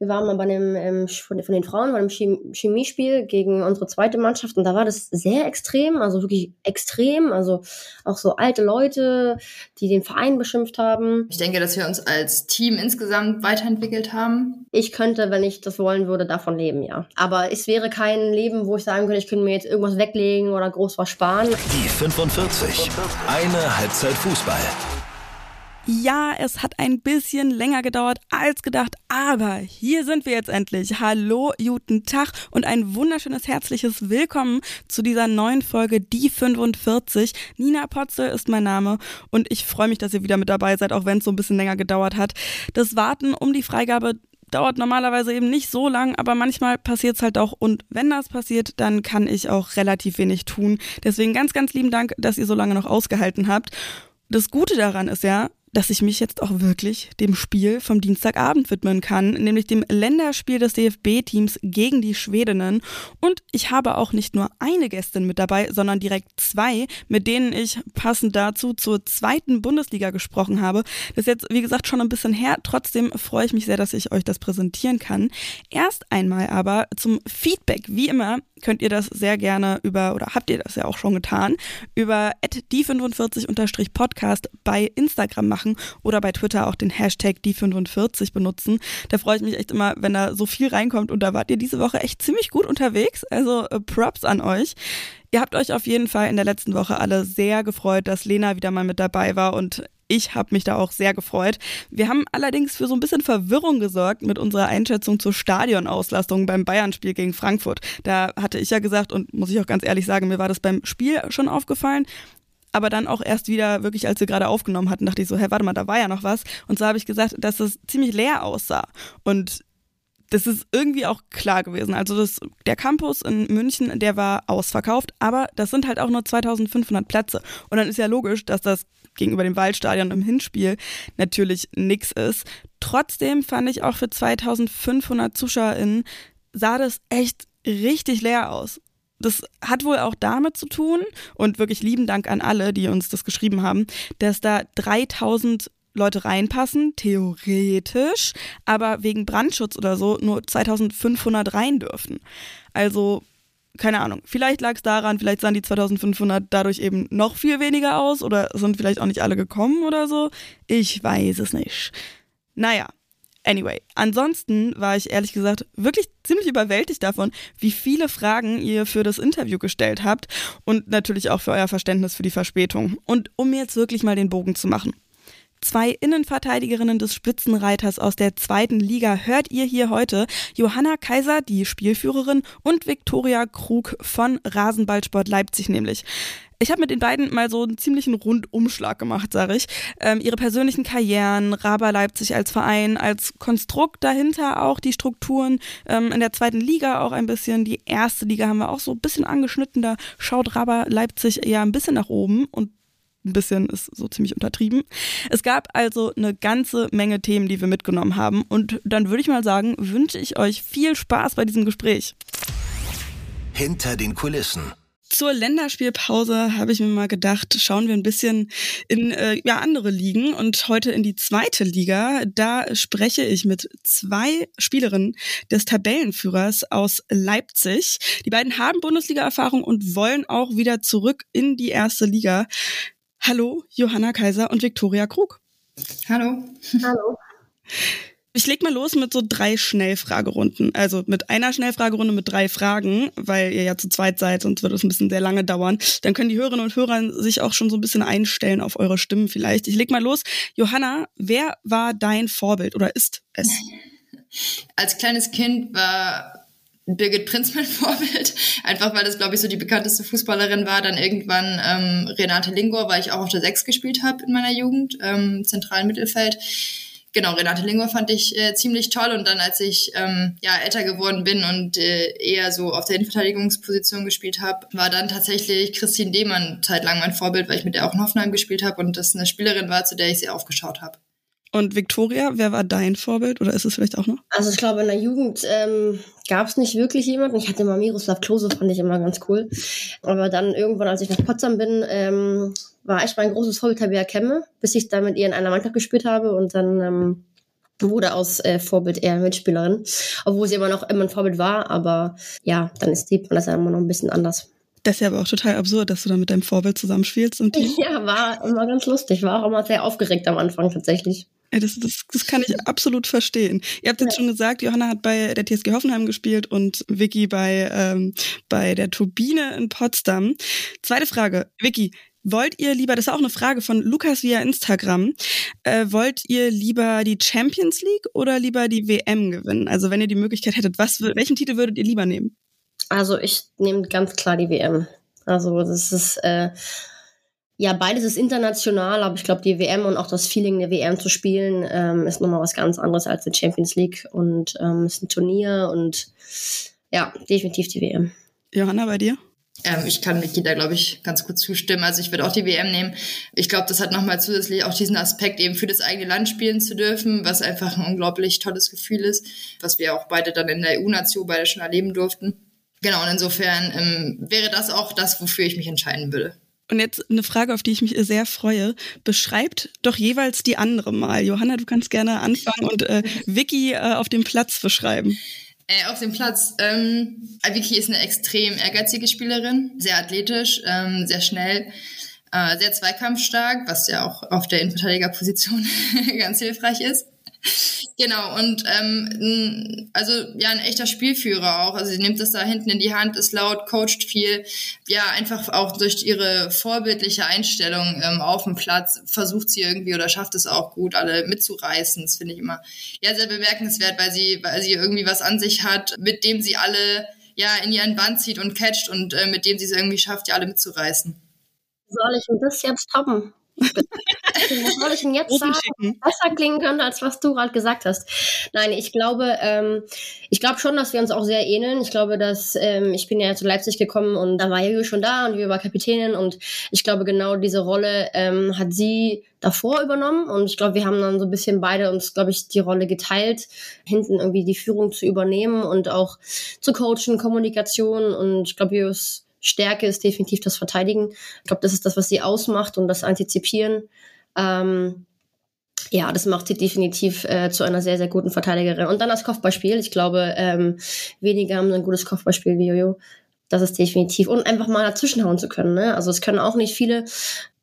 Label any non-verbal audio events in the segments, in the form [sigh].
Wir waren mal bei einem, ähm, von, den Frauen, bei einem Chemiespiel gegen unsere zweite Mannschaft und da war das sehr extrem, also wirklich extrem, also auch so alte Leute, die den Verein beschimpft haben. Ich denke, dass wir uns als Team insgesamt weiterentwickelt haben. Ich könnte, wenn ich das wollen würde, davon leben, ja. Aber es wäre kein Leben, wo ich sagen könnte, ich könnte mir jetzt irgendwas weglegen oder groß was sparen. Die 45. Eine Halbzeit Fußball. Ja, es hat ein bisschen länger gedauert als gedacht, aber hier sind wir jetzt endlich. Hallo, guten Tag und ein wunderschönes herzliches Willkommen zu dieser neuen Folge Die 45. Nina Potzel ist mein Name und ich freue mich, dass ihr wieder mit dabei seid, auch wenn es so ein bisschen länger gedauert hat. Das Warten um die Freigabe dauert normalerweise eben nicht so lang, aber manchmal passiert es halt auch. Und wenn das passiert, dann kann ich auch relativ wenig tun. Deswegen ganz, ganz lieben Dank, dass ihr so lange noch ausgehalten habt. Das Gute daran ist ja, dass ich mich jetzt auch wirklich dem Spiel vom Dienstagabend widmen kann, nämlich dem Länderspiel des DFB-Teams gegen die Schwedinnen. Und ich habe auch nicht nur eine Gästin mit dabei, sondern direkt zwei, mit denen ich passend dazu zur zweiten Bundesliga gesprochen habe. Das ist jetzt, wie gesagt, schon ein bisschen her. Trotzdem freue ich mich sehr, dass ich euch das präsentieren kann. Erst einmal aber zum Feedback. Wie immer könnt ihr das sehr gerne über, oder habt ihr das ja auch schon getan, über die45-podcast bei Instagram machen oder bei Twitter auch den Hashtag die45 benutzen. Da freue ich mich echt immer, wenn da so viel reinkommt und da wart ihr diese Woche echt ziemlich gut unterwegs. Also äh, Props an euch. Ihr habt euch auf jeden Fall in der letzten Woche alle sehr gefreut, dass Lena wieder mal mit dabei war und ich habe mich da auch sehr gefreut. Wir haben allerdings für so ein bisschen Verwirrung gesorgt mit unserer Einschätzung zur Stadionauslastung beim Bayern-Spiel gegen Frankfurt. Da hatte ich ja gesagt, und muss ich auch ganz ehrlich sagen, mir war das beim Spiel schon aufgefallen, aber dann auch erst wieder wirklich, als wir gerade aufgenommen hatten, dachte ich so, hä, warte mal, da war ja noch was. Und so habe ich gesagt, dass es ziemlich leer aussah. Und das ist irgendwie auch klar gewesen. Also das, der Campus in München, der war ausverkauft, aber das sind halt auch nur 2500 Plätze. Und dann ist ja logisch, dass das gegenüber dem Waldstadion im Hinspiel natürlich nix ist. Trotzdem fand ich auch für 2500 ZuschauerInnen sah das echt richtig leer aus. Das hat wohl auch damit zu tun und wirklich lieben Dank an alle, die uns das geschrieben haben, dass da 3000 Leute reinpassen, theoretisch, aber wegen Brandschutz oder so nur 2500 rein dürfen. Also, keine Ahnung, vielleicht lag es daran, vielleicht sahen die 2500 dadurch eben noch viel weniger aus oder sind vielleicht auch nicht alle gekommen oder so. Ich weiß es nicht. Naja, Anyway, ansonsten war ich ehrlich gesagt wirklich ziemlich überwältigt davon, wie viele Fragen ihr für das Interview gestellt habt und natürlich auch für euer Verständnis für die Verspätung. Und um jetzt wirklich mal den Bogen zu machen. Zwei Innenverteidigerinnen des Spitzenreiters aus der zweiten Liga hört ihr hier heute. Johanna Kaiser, die Spielführerin, und Viktoria Krug von Rasenballsport Leipzig nämlich. Ich habe mit den beiden mal so einen ziemlichen Rundumschlag gemacht, sage ich. Ähm, ihre persönlichen Karrieren, Raber Leipzig als Verein, als Konstrukt dahinter auch die Strukturen ähm, in der zweiten Liga auch ein bisschen. Die erste Liga haben wir auch so ein bisschen angeschnitten. Da schaut Raber Leipzig ja ein bisschen nach oben und ein bisschen ist so ziemlich untertrieben. Es gab also eine ganze Menge Themen, die wir mitgenommen haben. Und dann würde ich mal sagen, wünsche ich euch viel Spaß bei diesem Gespräch. Hinter den Kulissen. Zur Länderspielpause habe ich mir mal gedacht, schauen wir ein bisschen in äh, ja, andere Ligen und heute in die zweite Liga. Da spreche ich mit zwei Spielerinnen des Tabellenführers aus Leipzig. Die beiden haben Bundesliga-Erfahrung und wollen auch wieder zurück in die erste Liga. Hallo, Johanna Kaiser und Viktoria Krug. Hallo. Hallo. [laughs] Ich leg mal los mit so drei Schnellfragerunden. Also mit einer Schnellfragerunde mit drei Fragen, weil ihr ja zu zweit seid, sonst wird es ein bisschen sehr lange dauern. Dann können die Hörerinnen und Hörer sich auch schon so ein bisschen einstellen auf eure Stimmen vielleicht. Ich leg mal los. Johanna, wer war dein Vorbild oder ist es? Als kleines Kind war Birgit Prinz mein [laughs] Vorbild, einfach weil das, glaube ich, so die bekannteste Fußballerin war. Dann irgendwann ähm, Renate Lingor, weil ich auch auf der Sechs gespielt habe in meiner Jugend, ähm, zentralen Mittelfeld. Genau, Renate Lingor fand ich äh, ziemlich toll und dann, als ich ähm, ja älter geworden bin und äh, eher so auf der Innenverteidigungsposition gespielt habe, war dann tatsächlich Christine Demann zeitlang mein Vorbild, weil ich mit der auch in Hoffenheim gespielt habe und das eine Spielerin war, zu der ich sehr aufgeschaut habe. Und Victoria, wer war dein Vorbild oder ist es vielleicht auch noch? Also ich glaube, in der Jugend ähm, gab es nicht wirklich jemanden. Ich hatte immer Miroslav Klose, fand ich immer ganz cool. Aber dann irgendwann, als ich nach Potsdam bin, ähm, war echt mein großes Vorbild Tabea Kemme, bis ich da mit ihr in einer Mannschaft gespielt habe und dann ähm, wurde aus äh, Vorbild eher Mitspielerin, obwohl sie immer noch immer ein Vorbild war, aber ja, dann ist die das ja immer noch ein bisschen anders. Das ist ja aber auch total absurd, dass du da mit deinem Vorbild zusammenspielst im Team. [laughs] Ja, war immer ganz lustig, war auch immer sehr aufgeregt am Anfang tatsächlich. Das, das, das kann ich absolut verstehen. Ihr habt jetzt ja. schon gesagt, Johanna hat bei der TSG Hoffenheim gespielt und Vicky bei, ähm, bei der Turbine in Potsdam. Zweite Frage. Vicky, Wollt ihr lieber, das ist auch eine Frage von Lukas via Instagram, äh, wollt ihr lieber die Champions League oder lieber die WM gewinnen? Also wenn ihr die Möglichkeit hättet, was, welchen Titel würdet ihr lieber nehmen? Also ich nehme ganz klar die WM. Also das ist, äh, ja, beides ist international, aber ich glaube, die WM und auch das Feeling der WM zu spielen, ähm, ist nochmal was ganz anderes als die Champions League und ähm, ist ein Turnier und ja, definitiv die WM. Johanna, bei dir? Ähm, ich kann Vicky da, glaube ich, ganz gut zustimmen. Also ich würde auch die WM nehmen. Ich glaube, das hat nochmal zusätzlich auch diesen Aspekt, eben für das eigene Land spielen zu dürfen, was einfach ein unglaublich tolles Gefühl ist, was wir auch beide dann in der EU-Nation beide schon erleben durften. Genau, und insofern ähm, wäre das auch das, wofür ich mich entscheiden würde. Und jetzt eine Frage, auf die ich mich sehr freue. Beschreibt doch jeweils die andere mal. Johanna, du kannst gerne anfangen und äh, Vicky äh, auf dem Platz beschreiben. Äh, auf dem Platz. Ähm, Vicky ist eine extrem ehrgeizige Spielerin, sehr athletisch, ähm, sehr schnell, äh, sehr zweikampfstark, was ja auch auf der Innenverteidigerposition [laughs] ganz hilfreich ist. Genau, und ähm, also ja, ein echter Spielführer auch. Also sie nimmt das da hinten in die Hand, ist laut, coacht viel. Ja, einfach auch durch ihre vorbildliche Einstellung ähm, auf dem Platz versucht sie irgendwie oder schafft es auch gut, alle mitzureißen. Das finde ich immer ja sehr bemerkenswert, weil sie, weil sie irgendwie was an sich hat, mit dem sie alle ja in ihren Band zieht und catcht und äh, mit dem sie es irgendwie schafft, die alle mitzureißen. Soll ich ein bisschen toppen? Was soll ich denn jetzt sagen, besser klingen könnte, als was du gerade gesagt hast? Nein, ich glaube, ähm, ich glaube schon, dass wir uns auch sehr ähneln. Ich glaube, dass ähm, ich bin ja zu Leipzig gekommen und da war Jürgen schon da und wir war Kapitänin und ich glaube, genau diese Rolle ähm, hat sie davor übernommen und ich glaube, wir haben dann so ein bisschen beide uns, glaube ich, die Rolle geteilt, hinten irgendwie die Führung zu übernehmen und auch zu coachen, Kommunikation und ich glaube, Jürgen Stärke ist definitiv das Verteidigen. Ich glaube, das ist das, was sie ausmacht und das Antizipieren. Ähm, ja, das macht sie definitiv äh, zu einer sehr, sehr guten Verteidigerin. Und dann das Kopfballspiel. Ich glaube, ähm, weniger haben ein gutes Kopfballspiel wie Jojo. Das ist definitiv. Und einfach mal dazwischenhauen zu können. Ne? Also es können auch nicht viele.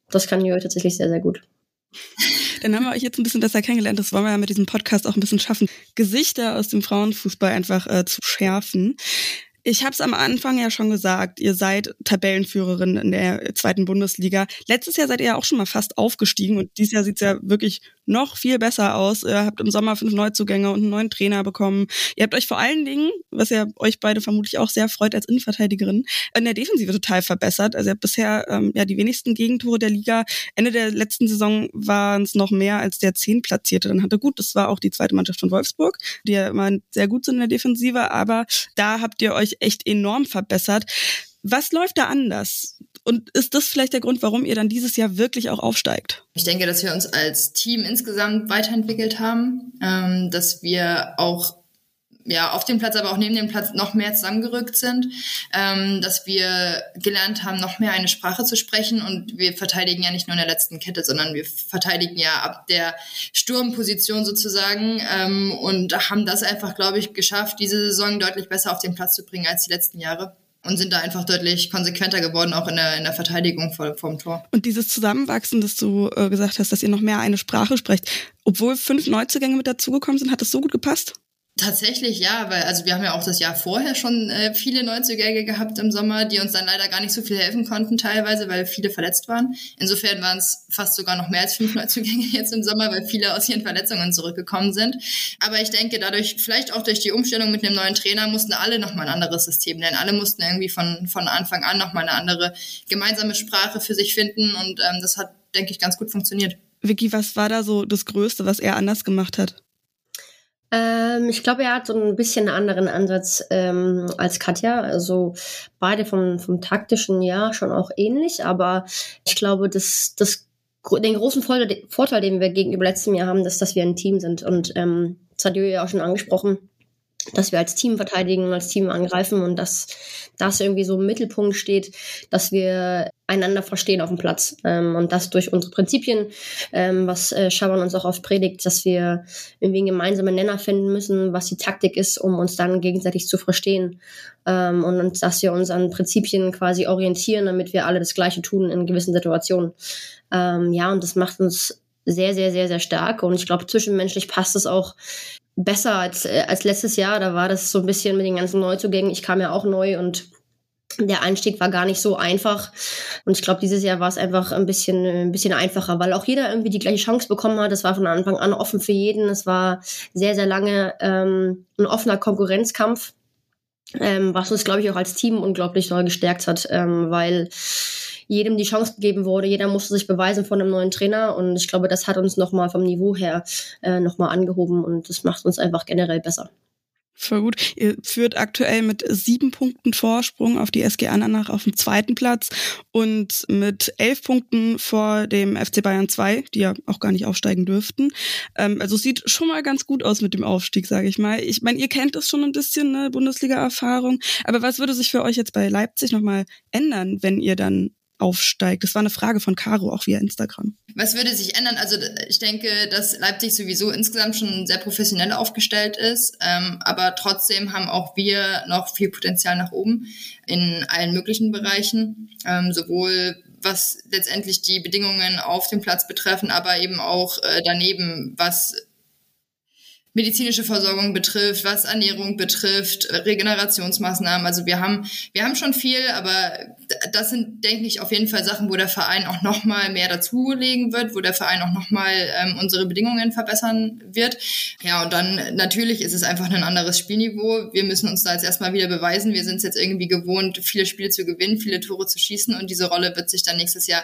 Das kann Jojo tatsächlich sehr, sehr gut. Dann haben wir euch jetzt ein bisschen besser kennengelernt. Das wollen wir ja mit diesem Podcast auch ein bisschen schaffen, Gesichter aus dem Frauenfußball einfach äh, zu schärfen. Ich habe es am Anfang ja schon gesagt, ihr seid Tabellenführerin in der zweiten Bundesliga. Letztes Jahr seid ihr ja auch schon mal fast aufgestiegen und dieses Jahr sieht's ja wirklich noch viel besser aus. Ihr habt im Sommer fünf Neuzugänge und einen neuen Trainer bekommen. Ihr habt euch vor allen Dingen, was ja euch beide vermutlich auch sehr freut als Innenverteidigerin, in der Defensive total verbessert. Also ihr habt bisher ähm, ja die wenigsten Gegentore der Liga. Ende der letzten Saison waren es noch mehr als der zehn Platzierte. Dann hatte gut, das war auch die zweite Mannschaft von Wolfsburg, die ja immer sehr gut sind in der Defensive, aber da habt ihr euch echt enorm verbessert. Was läuft da anders? Und ist das vielleicht der Grund, warum ihr dann dieses Jahr wirklich auch aufsteigt? Ich denke, dass wir uns als Team insgesamt weiterentwickelt haben, ähm, dass wir auch ja, auf dem Platz, aber auch neben dem Platz noch mehr zusammengerückt sind, ähm, dass wir gelernt haben, noch mehr eine Sprache zu sprechen und wir verteidigen ja nicht nur in der letzten Kette, sondern wir verteidigen ja ab der Sturmposition sozusagen ähm, und haben das einfach, glaube ich, geschafft, diese Saison deutlich besser auf den Platz zu bringen als die letzten Jahre und sind da einfach deutlich konsequenter geworden, auch in der, in der Verteidigung vor, vom Tor. Und dieses Zusammenwachsen, dass du äh, gesagt hast, dass ihr noch mehr eine Sprache sprecht, obwohl fünf Neuzugänge mit dazugekommen sind, hat das so gut gepasst? Tatsächlich ja, weil also wir haben ja auch das Jahr vorher schon äh, viele Neuzugänge gehabt im Sommer, die uns dann leider gar nicht so viel helfen konnten teilweise, weil viele verletzt waren. Insofern waren es fast sogar noch mehr als fünf [laughs] Neuzugänge jetzt im Sommer, weil viele aus ihren Verletzungen zurückgekommen sind. Aber ich denke, dadurch, vielleicht auch durch die Umstellung mit einem neuen Trainer, mussten alle nochmal ein anderes System lernen. Alle mussten irgendwie von, von Anfang an nochmal eine andere gemeinsame Sprache für sich finden und ähm, das hat, denke ich, ganz gut funktioniert. Vicky, was war da so das Größte, was er anders gemacht hat? Ähm, ich glaube, er hat so ein bisschen einen anderen Ansatz ähm, als Katja. Also beide vom, vom taktischen ja schon auch ähnlich, aber ich glaube, dass das den großen Vorteil, den wir gegenüber letztem Jahr haben, ist, dass wir ein Team sind. Und ähm, das hat Julia auch schon angesprochen. Dass wir als Team verteidigen, als Team angreifen und dass das irgendwie so im Mittelpunkt steht, dass wir einander verstehen auf dem Platz ähm, und das durch unsere Prinzipien, ähm, was äh, Schaban uns auch oft predigt, dass wir irgendwie einen gemeinsamen Nenner finden müssen, was die Taktik ist, um uns dann gegenseitig zu verstehen ähm, und, dass wir uns an Prinzipien quasi orientieren, damit wir alle das Gleiche tun in gewissen Situationen. Ähm, ja, und das macht uns sehr, sehr, sehr, sehr stark. Und ich glaube, zwischenmenschlich passt es auch besser als, äh, als letztes Jahr. Da war das so ein bisschen mit den ganzen Neuzugängen. Ich kam ja auch neu und der Einstieg war gar nicht so einfach. Und ich glaube, dieses Jahr war es einfach ein bisschen, ein bisschen einfacher, weil auch jeder irgendwie die gleiche Chance bekommen hat. Es war von Anfang an offen für jeden. Es war sehr, sehr lange ähm, ein offener Konkurrenzkampf, ähm, was uns, glaube ich, auch als Team unglaublich neu gestärkt hat, ähm, weil jedem die Chance gegeben wurde. Jeder musste sich beweisen von einem neuen Trainer und ich glaube, das hat uns nochmal vom Niveau her äh, nochmal angehoben und das macht uns einfach generell besser. Voll gut. Ihr führt aktuell mit sieben Punkten Vorsprung auf die SG Andernach auf dem zweiten Platz und mit elf Punkten vor dem FC Bayern 2, die ja auch gar nicht aufsteigen dürften. Ähm, also es sieht schon mal ganz gut aus mit dem Aufstieg, sage ich mal. Ich meine, ihr kennt das schon ein bisschen, ne, Bundesliga-Erfahrung. Aber was würde sich für euch jetzt bei Leipzig nochmal ändern, wenn ihr dann aufsteigt? Das war eine Frage von Caro, auch via Instagram. Was würde sich ändern? Also ich denke, dass Leipzig sowieso insgesamt schon sehr professionell aufgestellt ist, ähm, aber trotzdem haben auch wir noch viel Potenzial nach oben in allen möglichen Bereichen, ähm, sowohl was letztendlich die Bedingungen auf dem Platz betreffen, aber eben auch äh, daneben, was medizinische Versorgung betrifft, was Ernährung betrifft, Regenerationsmaßnahmen. Also wir haben, wir haben schon viel, aber das sind, denke ich, auf jeden Fall Sachen, wo der Verein auch nochmal mehr dazulegen wird, wo der Verein auch nochmal ähm, unsere Bedingungen verbessern wird. Ja, und dann natürlich ist es einfach ein anderes Spielniveau. Wir müssen uns da jetzt erstmal wieder beweisen. Wir sind es jetzt irgendwie gewohnt, viele Spiele zu gewinnen, viele Tore zu schießen und diese Rolle wird sich dann nächstes Jahr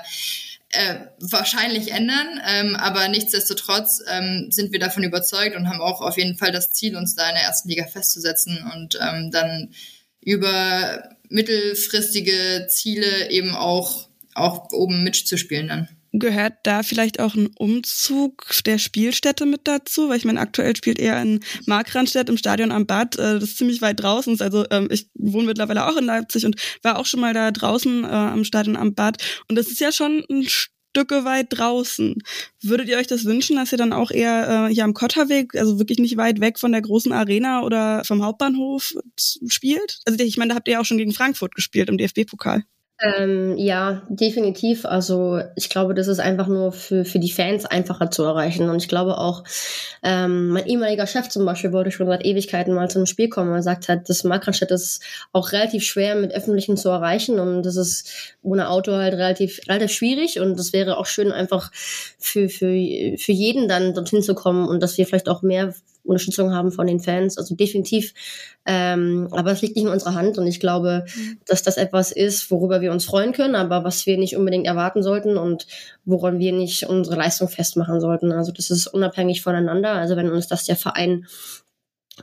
äh, wahrscheinlich ändern. Ähm, aber nichtsdestotrotz ähm, sind wir davon überzeugt und haben auch auf jeden Fall das Ziel, uns da in der ersten Liga festzusetzen und ähm, dann über mittelfristige Ziele eben auch, auch oben mitzuspielen dann. Gehört da vielleicht auch ein Umzug der Spielstätte mit dazu? Weil ich meine, aktuell spielt er in Markranstädt im Stadion am Bad. Äh, das ist ziemlich weit draußen. Also ähm, ich wohne mittlerweile auch in Leipzig und war auch schon mal da draußen äh, am Stadion am Bad. Und das ist ja schon ein Stücke weit draußen. Würdet ihr euch das wünschen, dass ihr dann auch eher äh, hier am Kotterweg, also wirklich nicht weit weg von der großen Arena oder vom Hauptbahnhof spielt? Also ich meine, da habt ihr ja auch schon gegen Frankfurt gespielt im DFB-Pokal. Ähm, ja, definitiv. Also ich glaube, das ist einfach nur für, für die Fans einfacher zu erreichen. Und ich glaube auch, ähm, mein ehemaliger Chef zum Beispiel wollte schon seit Ewigkeiten mal zum Spiel kommen. Er sagt halt, das Markranstadt ist auch relativ schwer mit Öffentlichen zu erreichen und das ist ohne Auto halt relativ, relativ schwierig. Und das wäre auch schön, einfach für, für, für jeden dann dorthin zu kommen und dass wir vielleicht auch mehr Unterstützung haben von den Fans. Also definitiv. Ähm, aber es liegt nicht in unserer Hand und ich glaube, mhm. dass das etwas ist, worüber wir uns freuen können, aber was wir nicht unbedingt erwarten sollten und woran wir nicht unsere Leistung festmachen sollten. Also das ist unabhängig voneinander. Also wenn uns das der Verein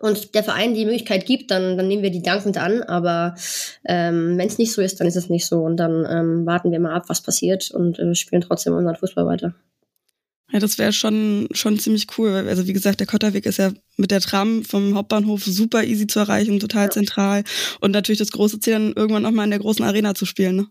und der Verein die Möglichkeit gibt, dann, dann nehmen wir die dankend an. Aber ähm, wenn es nicht so ist, dann ist es nicht so. Und dann ähm, warten wir mal ab, was passiert und äh, spielen trotzdem unseren Fußball weiter. Ja, das wäre schon, schon ziemlich cool. Also wie gesagt, der Kotterweg ist ja mit der Tram vom Hauptbahnhof super easy zu erreichen, total ja. zentral. Und natürlich das große Ziel, dann irgendwann nochmal in der großen Arena zu spielen. Ne?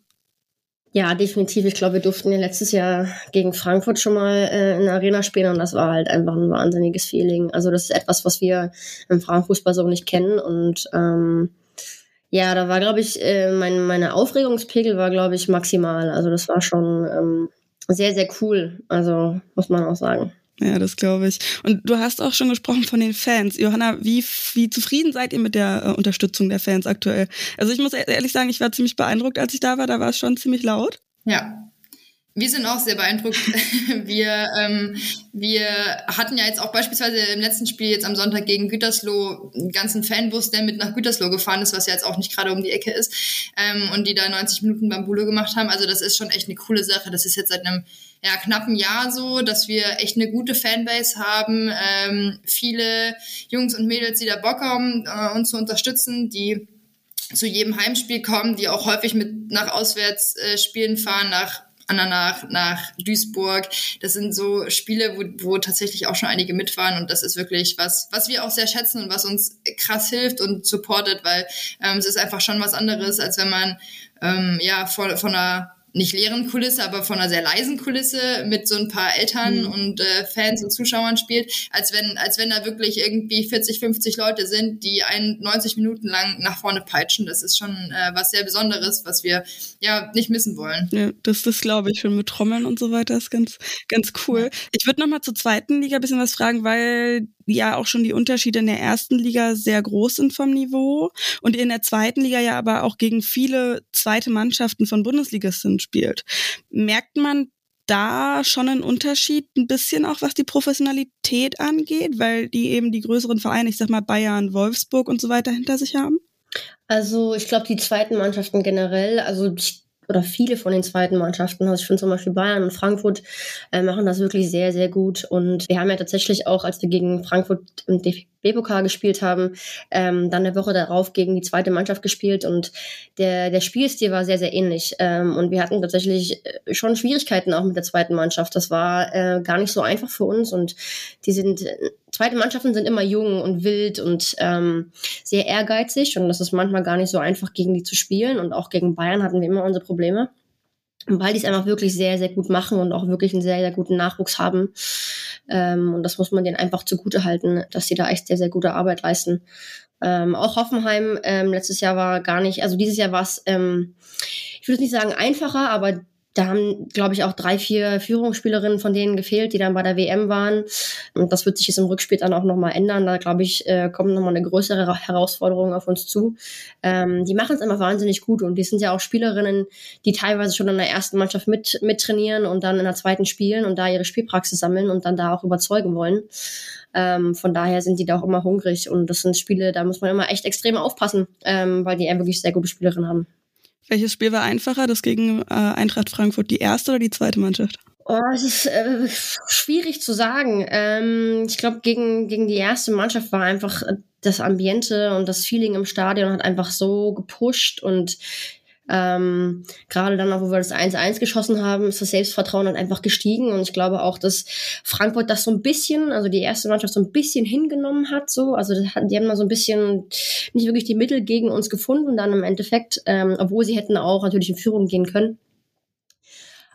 Ja, definitiv. Ich glaube, wir durften ja letztes Jahr gegen Frankfurt schon mal äh, in der Arena spielen und das war halt einfach ein wahnsinniges Feeling. Also das ist etwas, was wir im Frauenfußball so nicht kennen und ähm, ja, da war, glaube ich, äh, mein, meine Aufregungspegel war, glaube ich, maximal. Also das war schon ähm, sehr, sehr cool. Also muss man auch sagen. Ja, das glaube ich. Und du hast auch schon gesprochen von den Fans. Johanna, wie, wie zufrieden seid ihr mit der äh, Unterstützung der Fans aktuell? Also ich muss e-, ehrlich sagen, ich war ziemlich beeindruckt, als ich da war. Da war es schon ziemlich laut. Ja, wir sind auch sehr beeindruckt. [laughs] wir, ähm, wir hatten ja jetzt auch beispielsweise im letzten Spiel jetzt am Sonntag gegen Gütersloh einen ganzen Fanbus, der mit nach Gütersloh gefahren ist, was ja jetzt auch nicht gerade um die Ecke ist, ähm, und die da 90 Minuten Bambule gemacht haben. Also das ist schon echt eine coole Sache. Das ist jetzt seit einem ja, knappen Jahr so, dass wir echt eine gute Fanbase haben. Ähm, viele Jungs und Mädels, die da Bock haben, äh, uns zu unterstützen, die zu jedem Heimspiel kommen, die auch häufig mit nach Auswärtsspielen fahren, nach Andernach nach Duisburg. Das sind so Spiele, wo, wo tatsächlich auch schon einige mitfahren und das ist wirklich was, was wir auch sehr schätzen und was uns krass hilft und supportet, weil ähm, es ist einfach schon was anderes, als wenn man ähm, ja vor, von einer nicht leeren Kulisse, aber von einer sehr leisen Kulisse mit so ein paar Eltern mhm. und äh, Fans und Zuschauern spielt, als wenn, als wenn da wirklich irgendwie 40, 50 Leute sind, die einen 90 Minuten lang nach vorne peitschen. Das ist schon äh, was sehr Besonderes, was wir ja nicht missen wollen. Ja, das, das glaube ich schon mit Trommeln und so weiter ist ganz, ganz cool. Ich würde noch mal zur zweiten Liga ein bisschen was fragen, weil ja auch schon die Unterschiede in der ersten Liga sehr groß sind vom Niveau und in der zweiten Liga ja aber auch gegen viele zweite Mannschaften von Bundesligisten spielt. Merkt man da schon einen Unterschied, ein bisschen auch was die Professionalität angeht, weil die eben die größeren Vereine, ich sag mal Bayern, Wolfsburg und so weiter hinter sich haben? Also ich glaube, die zweiten Mannschaften generell, also ich oder viele von den zweiten Mannschaften. Also ich finde zum Beispiel Bayern und Frankfurt äh, machen das wirklich sehr, sehr gut. Und wir haben ja tatsächlich auch, als wir gegen Frankfurt im DFB-Pokal gespielt haben, ähm, dann eine Woche darauf gegen die zweite Mannschaft gespielt und der, der Spielstil war sehr, sehr ähnlich. Ähm, und wir hatten tatsächlich äh, schon Schwierigkeiten auch mit der zweiten Mannschaft. Das war äh, gar nicht so einfach für uns und die sind zweite Mannschaften sind immer jung und wild und ähm, sehr ehrgeizig und das ist manchmal gar nicht so einfach, gegen die zu spielen. Und auch gegen Bayern hatten wir immer unsere Probleme. Weil die es einfach wirklich sehr, sehr gut machen und auch wirklich einen sehr, sehr guten Nachwuchs haben. Ähm, und das muss man denen einfach zugute halten, dass sie da echt sehr, sehr gute Arbeit leisten. Ähm, auch Hoffenheim ähm, letztes Jahr war gar nicht, also dieses Jahr war es, ähm, ich würde nicht sagen einfacher, aber da haben, glaube ich, auch drei, vier Führungsspielerinnen von denen gefehlt, die dann bei der WM waren. Und das wird sich jetzt im Rückspiel dann auch nochmal ändern. Da, glaube ich, äh, kommt nochmal eine größere Herausforderung auf uns zu. Ähm, die machen es immer wahnsinnig gut und die sind ja auch Spielerinnen, die teilweise schon in der ersten Mannschaft mit, mittrainieren und dann in der zweiten spielen und da ihre Spielpraxis sammeln und dann da auch überzeugen wollen. Ähm, von daher sind die da auch immer hungrig und das sind Spiele, da muss man immer echt extrem aufpassen, ähm, weil die ja wirklich sehr gute Spielerinnen haben. Welches Spiel war einfacher, das gegen äh, Eintracht Frankfurt, die erste oder die zweite Mannschaft? Oh, es ist äh, schwierig zu sagen. Ähm, ich glaube, gegen, gegen die erste Mannschaft war einfach das Ambiente und das Feeling im Stadion hat einfach so gepusht und ähm, Gerade dann auch, wo wir das 1-1 geschossen haben, ist das Selbstvertrauen dann einfach gestiegen. Und ich glaube auch, dass Frankfurt das so ein bisschen, also die erste Mannschaft so ein bisschen hingenommen hat. So. Also die haben mal so ein bisschen nicht wirklich die Mittel gegen uns gefunden, dann im Endeffekt, ähm, obwohl sie hätten auch natürlich in Führung gehen können.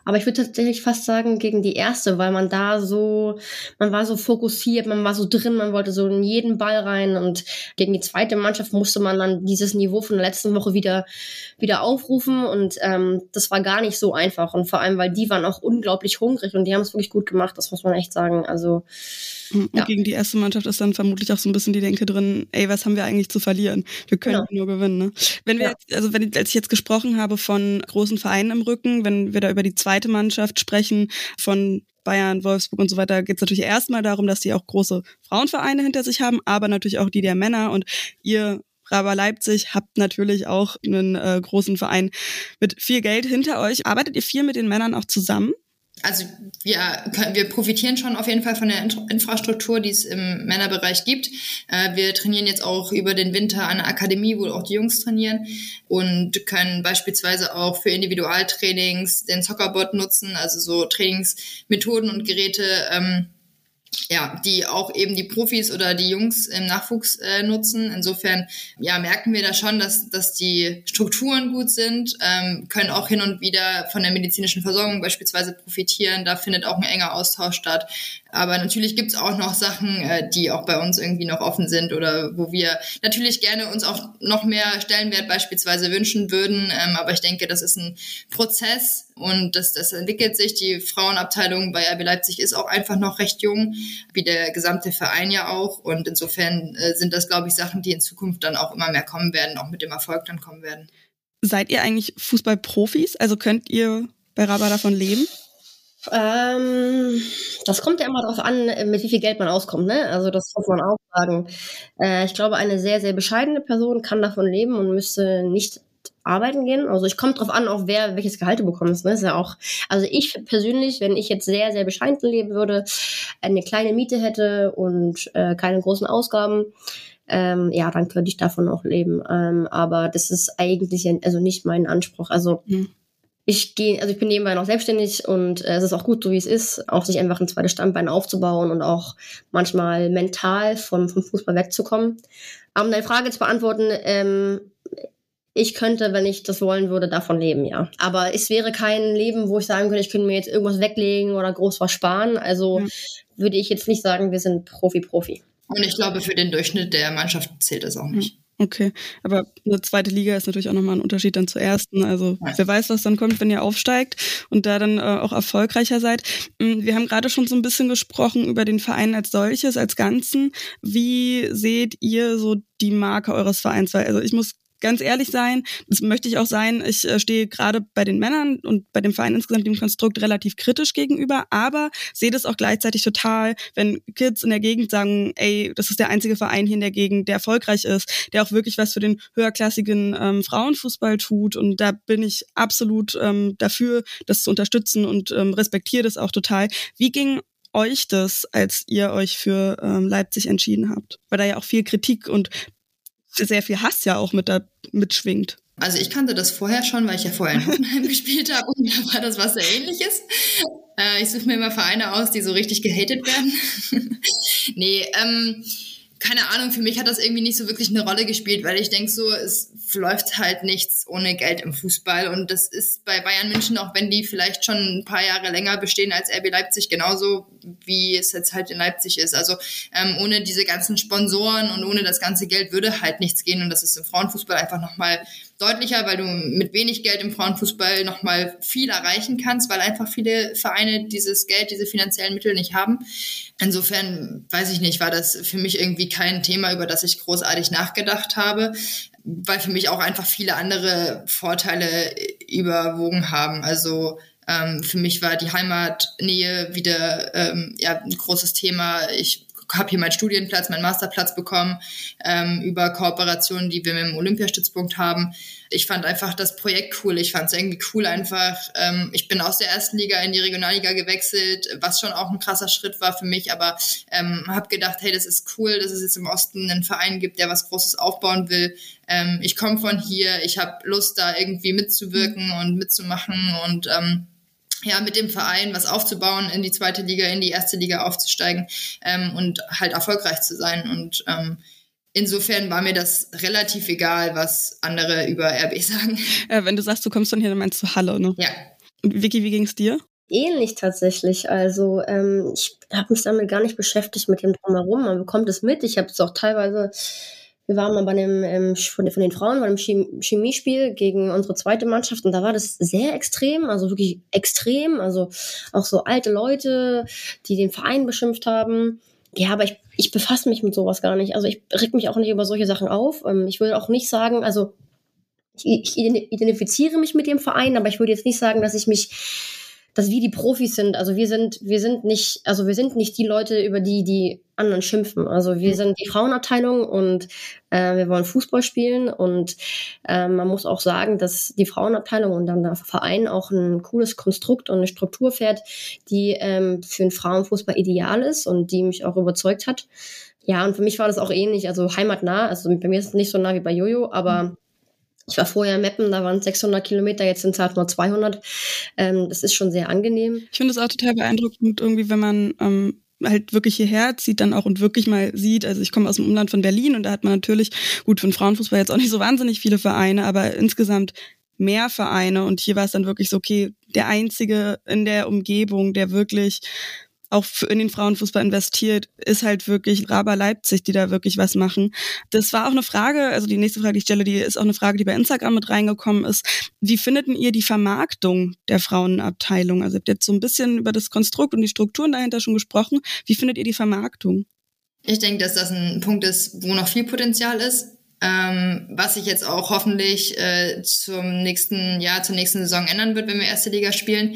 Aber ich würde tatsächlich fast sagen gegen die erste, weil man da so, man war so fokussiert, man war so drin, man wollte so in jeden Ball rein und gegen die zweite Mannschaft musste man dann dieses Niveau von der letzten Woche wieder, wieder aufrufen und ähm, das war gar nicht so einfach und vor allem, weil die waren auch unglaublich hungrig und die haben es wirklich gut gemacht, das muss man echt sagen. Also und ja. gegen die erste Mannschaft ist dann vermutlich auch so ein bisschen die Denke drin, ey, was haben wir eigentlich zu verlieren? Wir können genau. nur gewinnen. Ne? Wenn wir ja. jetzt, also wenn als ich jetzt gesprochen habe von großen Vereinen im Rücken, wenn wir da über die zweite Mannschaft sprechen, von Bayern, Wolfsburg und so weiter, geht es natürlich erstmal darum, dass die auch große Frauenvereine hinter sich haben, aber natürlich auch die der Männer und ihr Raber Leipzig habt natürlich auch einen äh, großen Verein mit viel Geld hinter euch. Arbeitet ihr viel mit den Männern auch zusammen? Also wir, wir profitieren schon auf jeden Fall von der Infrastruktur, die es im Männerbereich gibt. Äh, wir trainieren jetzt auch über den Winter an der Akademie, wo auch die Jungs trainieren und können beispielsweise auch für Individualtrainings den Soccerbot nutzen, also so Trainingsmethoden und Geräte ähm, ja, die auch eben die Profis oder die Jungs im Nachwuchs äh, nutzen. Insofern ja, merken wir da schon, dass, dass die Strukturen gut sind, ähm, können auch hin und wieder von der medizinischen Versorgung beispielsweise profitieren. Da findet auch ein enger Austausch statt. Aber natürlich gibt's auch noch Sachen, äh, die auch bei uns irgendwie noch offen sind oder wo wir natürlich gerne uns auch noch mehr Stellenwert beispielsweise wünschen würden. Ähm, aber ich denke, das ist ein Prozess und das, das entwickelt sich. Die Frauenabteilung bei RB Leipzig ist auch einfach noch recht jung, wie der gesamte Verein ja auch. Und insofern äh, sind das, glaube ich, Sachen, die in Zukunft dann auch immer mehr kommen werden, auch mit dem Erfolg dann kommen werden. Seid ihr eigentlich Fußballprofis? Also könnt ihr bei Raba davon leben? Ähm, das kommt ja immer darauf an, mit wie viel Geld man auskommt, ne? Also das muss man auch sagen. Äh, ich glaube, eine sehr, sehr bescheidene Person kann davon leben und müsste nicht arbeiten gehen. Also ich kommt drauf an, auch wer welches Gehalt du bekommst. Ne? Ist ja auch, also ich persönlich, wenn ich jetzt sehr, sehr bescheiden leben würde, eine kleine Miete hätte und äh, keine großen Ausgaben, ähm, ja, dann könnte ich davon auch leben. Ähm, aber das ist eigentlich also nicht mein Anspruch. Also mhm ich gehe, also ich bin nebenbei noch selbstständig und äh, es ist auch gut, so wie es ist, auch sich einfach ein zweites Standbein aufzubauen und auch manchmal mental vom, vom Fußball wegzukommen. Um deine Frage zu beantworten, ähm, ich könnte, wenn ich das wollen würde, davon leben, ja. Aber es wäre kein Leben, wo ich sagen könnte, ich könnte mir jetzt irgendwas weglegen oder groß was sparen. Also mhm. würde ich jetzt nicht sagen, wir sind Profi-Profi. Und ich glaube, für den Durchschnitt der Mannschaft zählt das auch nicht. Okay, aber eine zweite Liga ist natürlich auch nochmal ein Unterschied dann zur ersten. Also wer weiß, was dann kommt, wenn ihr aufsteigt und da dann äh, auch erfolgreicher seid. Mm, wir haben gerade schon so ein bisschen gesprochen über den Verein als solches, als Ganzen. Wie seht ihr so die Marke eures Vereins? Weil also ich muss ganz ehrlich sein, das möchte ich auch sein, ich äh, stehe gerade bei den Männern und bei dem Verein insgesamt dem Konstrukt relativ kritisch gegenüber, aber sehe das auch gleichzeitig total, wenn Kids in der Gegend sagen, ey, das ist der einzige Verein hier in der Gegend, der erfolgreich ist, der auch wirklich was für den höherklassigen ähm, Frauenfußball tut und da bin ich absolut ähm, dafür, das zu unterstützen und ähm, respektiere das auch total. Wie ging euch das, als ihr euch für ähm, Leipzig entschieden habt? Weil da ja auch viel Kritik und sehr viel Hass ja auch mit da mitschwingt. Also ich kannte das vorher schon, weil ich ja vorher in [laughs] Hoffenheim gespielt habe und da war das was sehr ähnliches. Äh, ich suche mir immer Vereine aus, die so richtig gehatet werden. [laughs] nee, ähm, keine Ahnung, für mich hat das irgendwie nicht so wirklich eine Rolle gespielt, weil ich denke so, es läuft halt nichts ohne Geld im Fußball und das ist bei Bayern München, auch wenn die vielleicht schon ein paar Jahre länger bestehen als RB Leipzig, genauso wie es jetzt halt in Leipzig ist. Also ähm, ohne diese ganzen Sponsoren und ohne das ganze Geld würde halt nichts gehen und das ist im Frauenfußball einfach nochmal deutlicher, weil du mit wenig Geld im Frauenfußball nochmal viel erreichen kannst, weil einfach viele Vereine dieses Geld, diese finanziellen Mittel nicht haben. Insofern, weiß ich nicht, war das für mich irgendwie kein Thema, über das ich großartig nachgedacht habe, weil für mich auch einfach viele andere Vorteile überwogen haben. Also ähm, für mich war die Heimatnähe wieder ähm, ja, ein großes Thema. Ich habe hier meinen Studienplatz, meinen Masterplatz bekommen ähm, über Kooperationen, die wir mit dem Olympiastützpunkt haben. Ich fand einfach das Projekt cool. Ich fand es irgendwie cool einfach. Ähm, ich bin aus der ersten Liga in die Regionalliga gewechselt, was schon auch ein krasser Schritt war für mich, aber ähm, habe gedacht, hey, das ist cool, dass es jetzt im Osten einen Verein gibt, der was Großes aufbauen will. Ähm, ich komme von hier, ich habe Lust, da irgendwie mitzuwirken und mitzumachen und ähm, ja, mit dem Verein was aufzubauen, in die zweite Liga, in die erste Liga aufzusteigen ähm, und halt erfolgreich zu sein. Und ähm, insofern war mir das relativ egal, was andere über RB [laughs] sagen. Äh, wenn du sagst, du kommst von hier, dann meinst du Halle, ne? Ja. Und Vicky, wie ging's dir? Ähnlich tatsächlich. Also ähm, ich habe mich damit gar nicht beschäftigt mit dem drumherum. Man bekommt es mit. Ich habe es auch teilweise wir waren mal bei einem, ähm, von, den Frauen, bei einem Chemiespiel gegen unsere zweite Mannschaft und da war das sehr extrem, also wirklich extrem, also auch so alte Leute, die den Verein beschimpft haben. Ja, aber ich, ich befasse mich mit sowas gar nicht. Also ich reg mich auch nicht über solche Sachen auf. Ähm, ich würde auch nicht sagen, also ich, ich identifiziere mich mit dem Verein, aber ich würde jetzt nicht sagen, dass ich mich dass wir die Profis sind. Also wir sind, wir sind nicht, also wir sind nicht die Leute, über die die anderen schimpfen. Also wir mhm. sind die Frauenabteilung und äh, wir wollen Fußball spielen und äh, man muss auch sagen, dass die Frauenabteilung und dann der Verein auch ein cooles Konstrukt und eine Struktur fährt, die ähm, für den Frauenfußball ideal ist und die mich auch überzeugt hat. Ja, und für mich war das auch ähnlich, also heimatnah. Also bei mir ist es nicht so nah wie bei Jojo, aber mhm. Ich war vorher in Meppen, da waren es 600 Kilometer, jetzt sind es halt nur 200. Ähm, das ist schon sehr angenehm. Ich finde es auch total beeindruckend, irgendwie, wenn man ähm, halt wirklich hierher zieht dann auch und wirklich mal sieht, also ich komme aus dem Umland von Berlin und da hat man natürlich, gut, für den Frauenfußball jetzt auch nicht so wahnsinnig viele Vereine, aber insgesamt mehr Vereine und hier war es dann wirklich so, okay, der einzige in der Umgebung, der wirklich auch in den Frauenfußball investiert, ist halt wirklich Raba Leipzig, die da wirklich was machen. Das war auch eine Frage, also die nächste Frage, die ich stelle, die ist auch eine Frage, die bei Instagram mit reingekommen ist. Wie findet ihr die Vermarktung der Frauenabteilung? Also ihr habt jetzt so ein bisschen über das Konstrukt und die Strukturen dahinter schon gesprochen. Wie findet ihr die Vermarktung? Ich denke, dass das ein Punkt ist, wo noch viel Potenzial ist. Ähm, was sich jetzt auch hoffentlich äh, zum nächsten Jahr, zur nächsten Saison ändern wird, wenn wir erste Liga spielen,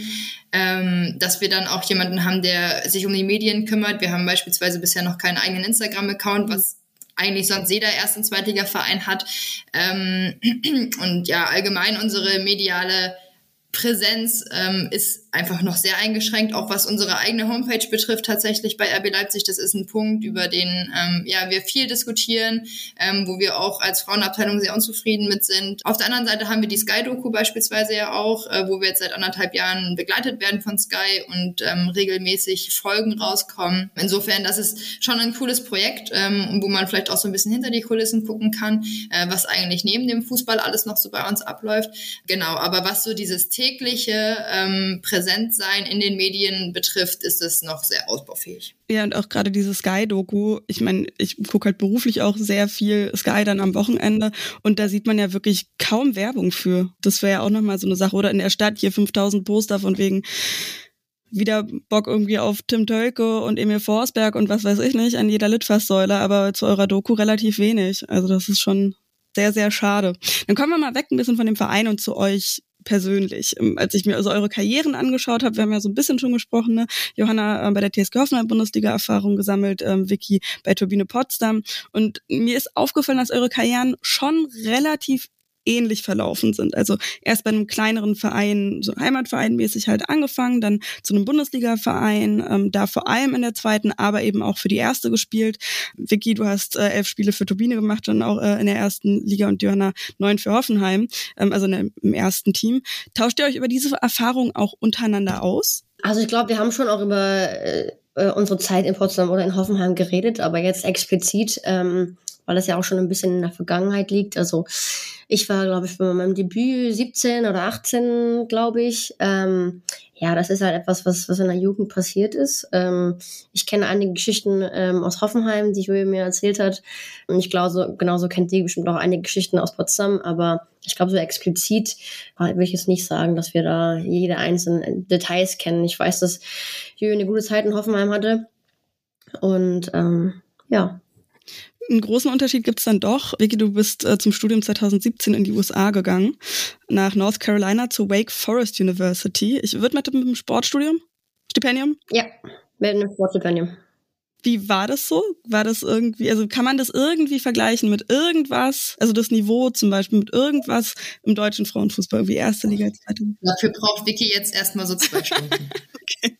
ähm, dass wir dann auch jemanden haben, der sich um die Medien kümmert. Wir haben beispielsweise bisher noch keinen eigenen Instagram-Account, was eigentlich sonst jeder Erst- und Zweitliga-Verein hat. Ähm, [clears throat] und ja, allgemein unsere mediale Präsenz ähm, ist einfach noch sehr eingeschränkt, auch was unsere eigene Homepage betrifft tatsächlich bei RB Leipzig. Das ist ein Punkt, über den ähm, ja wir viel diskutieren, ähm, wo wir auch als Frauenabteilung sehr unzufrieden mit sind. Auf der anderen Seite haben wir die Sky-Doku beispielsweise ja auch, äh, wo wir jetzt seit anderthalb Jahren begleitet werden von Sky und ähm, regelmäßig Folgen rauskommen. Insofern, das ist schon ein cooles Projekt, ähm, wo man vielleicht auch so ein bisschen hinter die Kulissen gucken kann, äh, was eigentlich neben dem Fußball alles noch so bei uns abläuft. Genau, aber was so dieses tägliche ähm, Präsentsein in den Medien betrifft, ist es noch sehr ausbaufähig. Ja, und auch gerade diese Sky-Doku. Ich meine, ich gucke halt beruflich auch sehr viel Sky dann am Wochenende und da sieht man ja wirklich kaum Werbung für. Das wäre ja auch nochmal so eine Sache. Oder in der Stadt hier 5000 Poster von wegen wieder Bock irgendwie auf Tim Tölke und Emil Forsberg und was weiß ich nicht an jeder Litfaßsäule, aber zu eurer Doku relativ wenig. Also das ist schon sehr, sehr schade. Dann kommen wir mal weg ein bisschen von dem Verein und zu euch persönlich. Ähm, als ich mir also eure Karrieren angeschaut habe, wir haben ja so ein bisschen schon gesprochen, ne? Johanna äh, bei der TSG Hoffenheim Bundesliga-Erfahrung gesammelt, ähm, Vicky bei Turbine Potsdam. Und mir ist aufgefallen, dass eure Karrieren schon relativ ähnlich verlaufen sind. Also erst bei einem kleineren Verein, so Heimatverein mäßig halt angefangen, dann zu einem Bundesliga-Verein, ähm, da vor allem in der zweiten, aber eben auch für die erste gespielt. Vicky, du hast äh, elf Spiele für Turbine gemacht, dann auch äh, in der ersten Liga und Johanna neun für Hoffenheim, ähm, also der, im ersten Team. Tauscht ihr euch über diese Erfahrung auch untereinander aus? Also ich glaube, wir haben schon auch über äh, äh, unsere Zeit in Potsdam oder in Hoffenheim geredet, aber jetzt explizit, ähm, weil es ja auch schon ein bisschen in der Vergangenheit liegt. Also ich war, glaube ich, bei meinem Debüt 17 oder 18, glaube ich. Ähm, ja, das ist halt etwas, was, was in der Jugend passiert ist. Ähm, ich kenne einige Geschichten ähm, aus Hoffenheim, die Julia mir erzählt hat. Und ich glaube, so, genauso kennt sie bestimmt auch einige Geschichten aus Potsdam. Aber ich glaube, so explizit will ich jetzt nicht sagen, dass wir da jede einzelnen Details kennen. Ich weiß, dass Julia eine gute Zeit in Hoffenheim hatte. Und ähm, ja, einen großen Unterschied gibt es dann doch. Vicky, du bist äh, zum Studium 2017 in die USA gegangen, nach North Carolina zur Wake Forest University. Ich würde mit dem Sportstudium? Stipendium? Ja, mit einem Sportstipendium. Wie war das so? War das irgendwie, also kann man das irgendwie vergleichen mit irgendwas, also das Niveau zum Beispiel mit irgendwas im deutschen Frauenfußball, wie erste Liga, zweite Liga? Dafür braucht Vicky jetzt erstmal so zwei [laughs] Stunden. okay.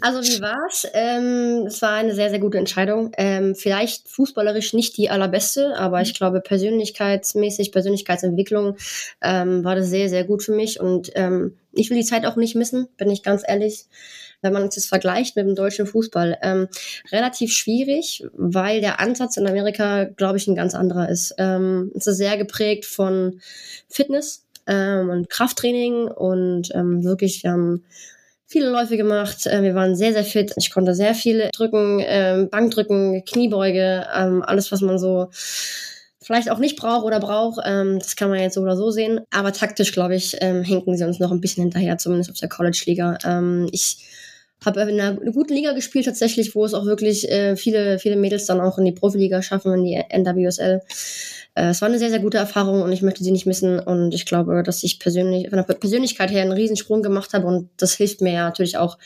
Also wie war's? Ähm, es war eine sehr, sehr gute Entscheidung. Ähm, vielleicht fußballerisch nicht die allerbeste, aber ich glaube persönlichkeitsmäßig, Persönlichkeitsentwicklung ähm, war das sehr, sehr gut für mich und ähm, ich will die Zeit auch nicht missen, bin ich ganz ehrlich wenn man das vergleicht mit dem deutschen Fußball, ähm, relativ schwierig, weil der Ansatz in Amerika, glaube ich, ein ganz anderer ist. Ähm, es ist sehr geprägt von Fitness ähm, und Krafttraining und ähm, wirklich, viele Läufe gemacht. Äh, wir waren sehr, sehr fit. Ich konnte sehr viel drücken, ähm, Bankdrücken, Kniebeuge, ähm, alles, was man so vielleicht auch nicht braucht oder braucht. Ähm, das kann man jetzt so oder so sehen. Aber taktisch, glaube ich, ähm, hinken sie uns noch ein bisschen hinterher, zumindest auf der College-Liga. Ähm, ich habe in einer guten Liga gespielt tatsächlich, wo es auch wirklich äh, viele, viele Mädels dann auch in die Profiliga schaffen, in die NWSL. Äh, es war eine sehr, sehr gute Erfahrung und ich möchte sie nicht missen. Und ich glaube, dass ich persönlich von der Persönlichkeit her einen Riesensprung gemacht habe und das hilft mir ja natürlich auch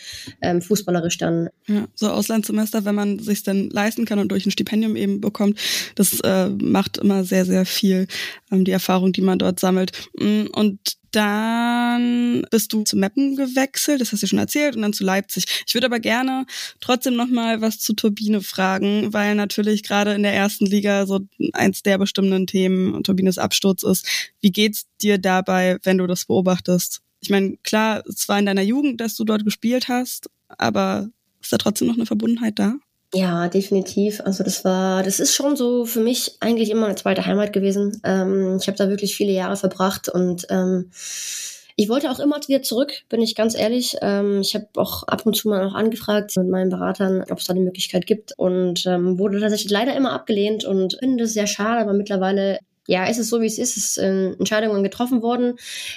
ähm, fußballerisch dann. Ja, so Auslandssemester, wenn man sich dann leisten kann und durch ein Stipendium eben bekommt, das äh, macht immer sehr, sehr viel, ähm, die Erfahrung, die man dort sammelt. Mm, und dann bist du zu Meppen gewechselt, das hast du schon erzählt, und dann zu Leipzig. Ich würde aber gerne trotzdem noch mal was zu Turbine fragen, weil natürlich gerade in der ersten Liga so eins der bestimmenden Themen Turbines Absturz ist. Wie geht's dir dabei, wenn du das beobachtest? Ich meine, klar, es war in deiner Jugend, dass du dort gespielt hast, aber ist da trotzdem noch eine Verbundenheit da? Ja, definitiv. Also das war, das ist schon so für mich eigentlich immer eine zweite Heimat gewesen. Ähm, ich habe da wirklich viele Jahre verbracht und ähm, ich wollte auch immer wieder zurück, bin ich ganz ehrlich. Ähm, ich habe auch ab und zu mal auch angefragt mit meinen Beratern, ob es da die Möglichkeit gibt und ähm, wurde tatsächlich leider immer abgelehnt und finde das sehr schade, aber mittlerweile ja, ist es so, wie es ist. Es äh, Entscheidungen getroffen worden.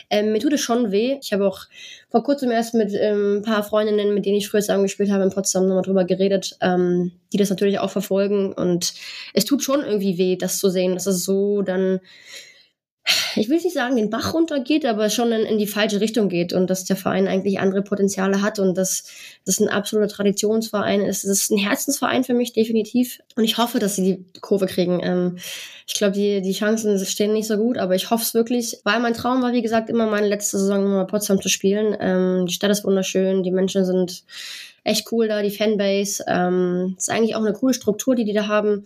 Ähm, mir tut es schon weh. Ich habe auch vor kurzem erst mit ähm, ein paar Freundinnen, mit denen ich früher zusammen gespielt habe, in Potsdam nochmal drüber geredet, ähm, die das natürlich auch verfolgen. Und es tut schon irgendwie weh, das zu sehen, dass es so dann ich will nicht sagen, den Bach runtergeht, aber schon in, in, die falsche Richtung geht und dass der Verein eigentlich andere Potenziale hat und dass das ein absoluter Traditionsverein ist. Das ist ein Herzensverein für mich, definitiv. Und ich hoffe, dass sie die Kurve kriegen. Ähm, ich glaube, die, die Chancen stehen nicht so gut, aber ich hoffe es wirklich, weil mein Traum war, wie gesagt, immer meine letzte Saison in Potsdam zu spielen. Ähm, die Stadt ist wunderschön, die Menschen sind echt cool da, die Fanbase. Ähm, ist eigentlich auch eine coole Struktur, die die da haben.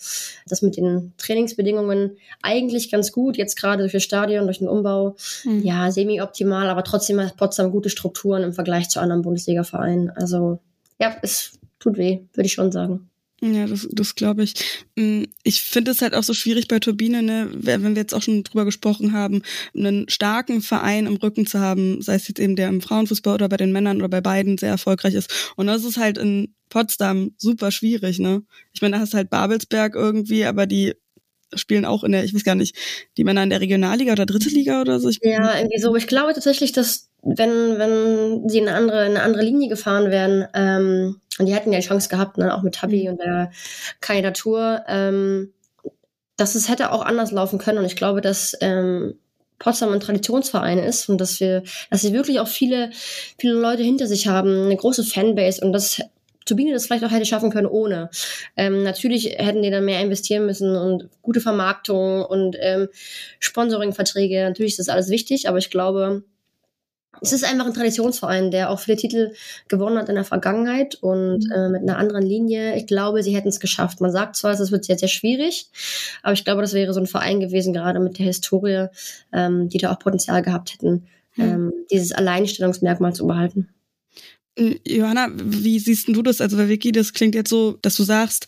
Das mit den Trainingsbedingungen eigentlich ganz gut, jetzt gerade durch das Stadion, durch den Umbau. Mhm. Ja, semi-optimal, aber trotzdem hat Potsdam gute Strukturen im Vergleich zu anderen Bundesliga-Vereinen. Also ja, es tut weh, würde ich schon sagen. Ja, das, das glaube ich. Mm, ich finde es halt auch so schwierig bei Turbine, ne, wenn wir jetzt auch schon drüber gesprochen haben, einen starken Verein im Rücken zu haben, sei es jetzt eben der im Frauenfußball oder bei den Männern oder bei beiden sehr erfolgreich ist. Und das ist halt in Potsdam super schwierig, ne? Ich meine, da hast du halt Babelsberg irgendwie, aber die spielen auch in der, ich weiß gar nicht, die Männer in der Regionalliga oder dritte Liga oder so. Ja, irgendwie so. Ich glaube tatsächlich, dass wenn, wenn sie in eine andere, in eine andere Linie gefahren wären, ähm, und die hätten ja die Chance gehabt, ne, auch mit Tabi mhm. und der Kandidatur, ähm, dass es hätte auch anders laufen können. Und ich glaube, dass ähm, Potsdam ein Traditionsverein ist und dass wir, dass sie wirklich auch viele, viele Leute hinter sich haben, eine große Fanbase und das Turbine das vielleicht auch hätte schaffen können ohne. Ähm, natürlich hätten die dann mehr investieren müssen und gute Vermarktung und ähm, Sponsoring-Verträge. Natürlich ist das alles wichtig, aber ich glaube, es ist einfach ein Traditionsverein, der auch viele Titel gewonnen hat in der Vergangenheit und mhm. äh, mit einer anderen Linie. Ich glaube, sie hätten es geschafft. Man sagt zwar, es wird sehr, sehr schwierig, aber ich glaube, das wäre so ein Verein gewesen, gerade mit der Historie, ähm, die da auch Potenzial gehabt hätten, mhm. ähm, dieses Alleinstellungsmerkmal zu behalten. Äh, Johanna, wie siehst du das? Also bei Vicky, das klingt jetzt so, dass du sagst,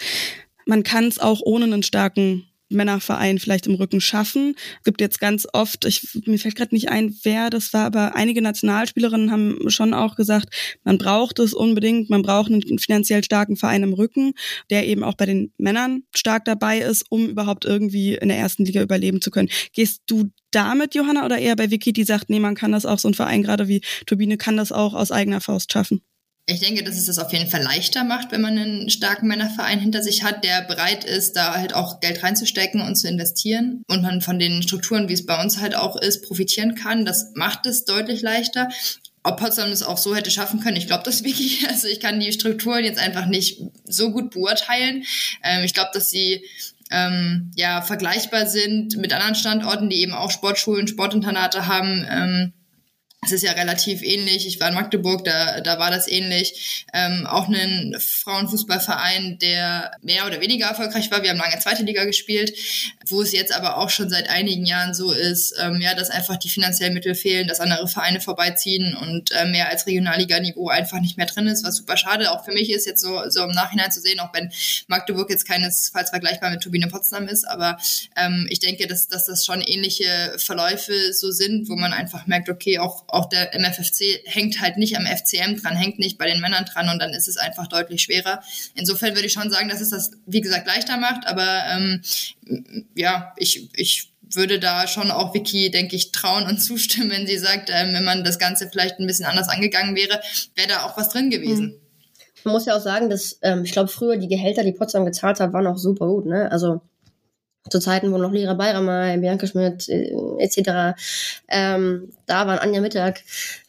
man kann es auch ohne einen starken Männerverein vielleicht im Rücken schaffen. Es gibt jetzt ganz oft, ich, mir fällt gerade nicht ein, wer das war, aber einige Nationalspielerinnen haben schon auch gesagt, man braucht es unbedingt, man braucht einen finanziell starken Verein im Rücken, der eben auch bei den Männern stark dabei ist, um überhaupt irgendwie in der ersten Liga überleben zu können. Gehst du damit, Johanna, oder eher bei Vicky, die sagt, nee, man kann das auch, so ein Verein gerade wie Turbine kann das auch aus eigener Faust schaffen? Ich denke, dass es das auf jeden Fall leichter macht, wenn man einen starken Männerverein hinter sich hat, der bereit ist, da halt auch Geld reinzustecken und zu investieren und man von den Strukturen, wie es bei uns halt auch ist, profitieren kann. Das macht es deutlich leichter. Ob Potsdam es auch so hätte schaffen können, ich glaube das [laughs] wirklich. Also ich kann die Strukturen jetzt einfach nicht so gut beurteilen. Ähm, ich glaube, dass sie ähm, ja vergleichbar sind mit anderen Standorten, die eben auch Sportschulen, Sportinternate haben. Ähm, es ist ja relativ ähnlich. Ich war in Magdeburg, da, da war das ähnlich. Ähm, auch ein Frauenfußballverein, der mehr oder weniger erfolgreich war. Wir haben lange zweite Liga gespielt, wo es jetzt aber auch schon seit einigen Jahren so ist, ähm, ja, dass einfach die finanziellen Mittel fehlen, dass andere Vereine vorbeiziehen und äh, mehr als Regionalliga-Niveau einfach nicht mehr drin ist, was super schade auch für mich ist, jetzt so, so im Nachhinein zu sehen, auch wenn Magdeburg jetzt keinesfalls vergleichbar mit Turbine Potsdam ist. Aber ähm, ich denke, dass, dass das schon ähnliche Verläufe so sind, wo man einfach merkt, okay, auch auch der MFFC hängt halt nicht am FCM dran, hängt nicht bei den Männern dran und dann ist es einfach deutlich schwerer. Insofern würde ich schon sagen, dass es das, wie gesagt, leichter macht, aber ähm, ja, ich, ich würde da schon auch Vicky, denke ich, trauen und [laughs] zustimmen, wenn sie sagt, ähm, wenn man das Ganze vielleicht ein bisschen anders angegangen wäre, wäre da auch was drin gewesen. Mhm. Man muss ja auch sagen, dass ähm, ich glaube, früher die Gehälter, die Potsdam gezahlt hat, waren auch super gut. Ne? Also zu Zeiten, wo noch Lira Bayramer, Bianca Schmidt äh, etc. Ähm, da waren Anja Mittag,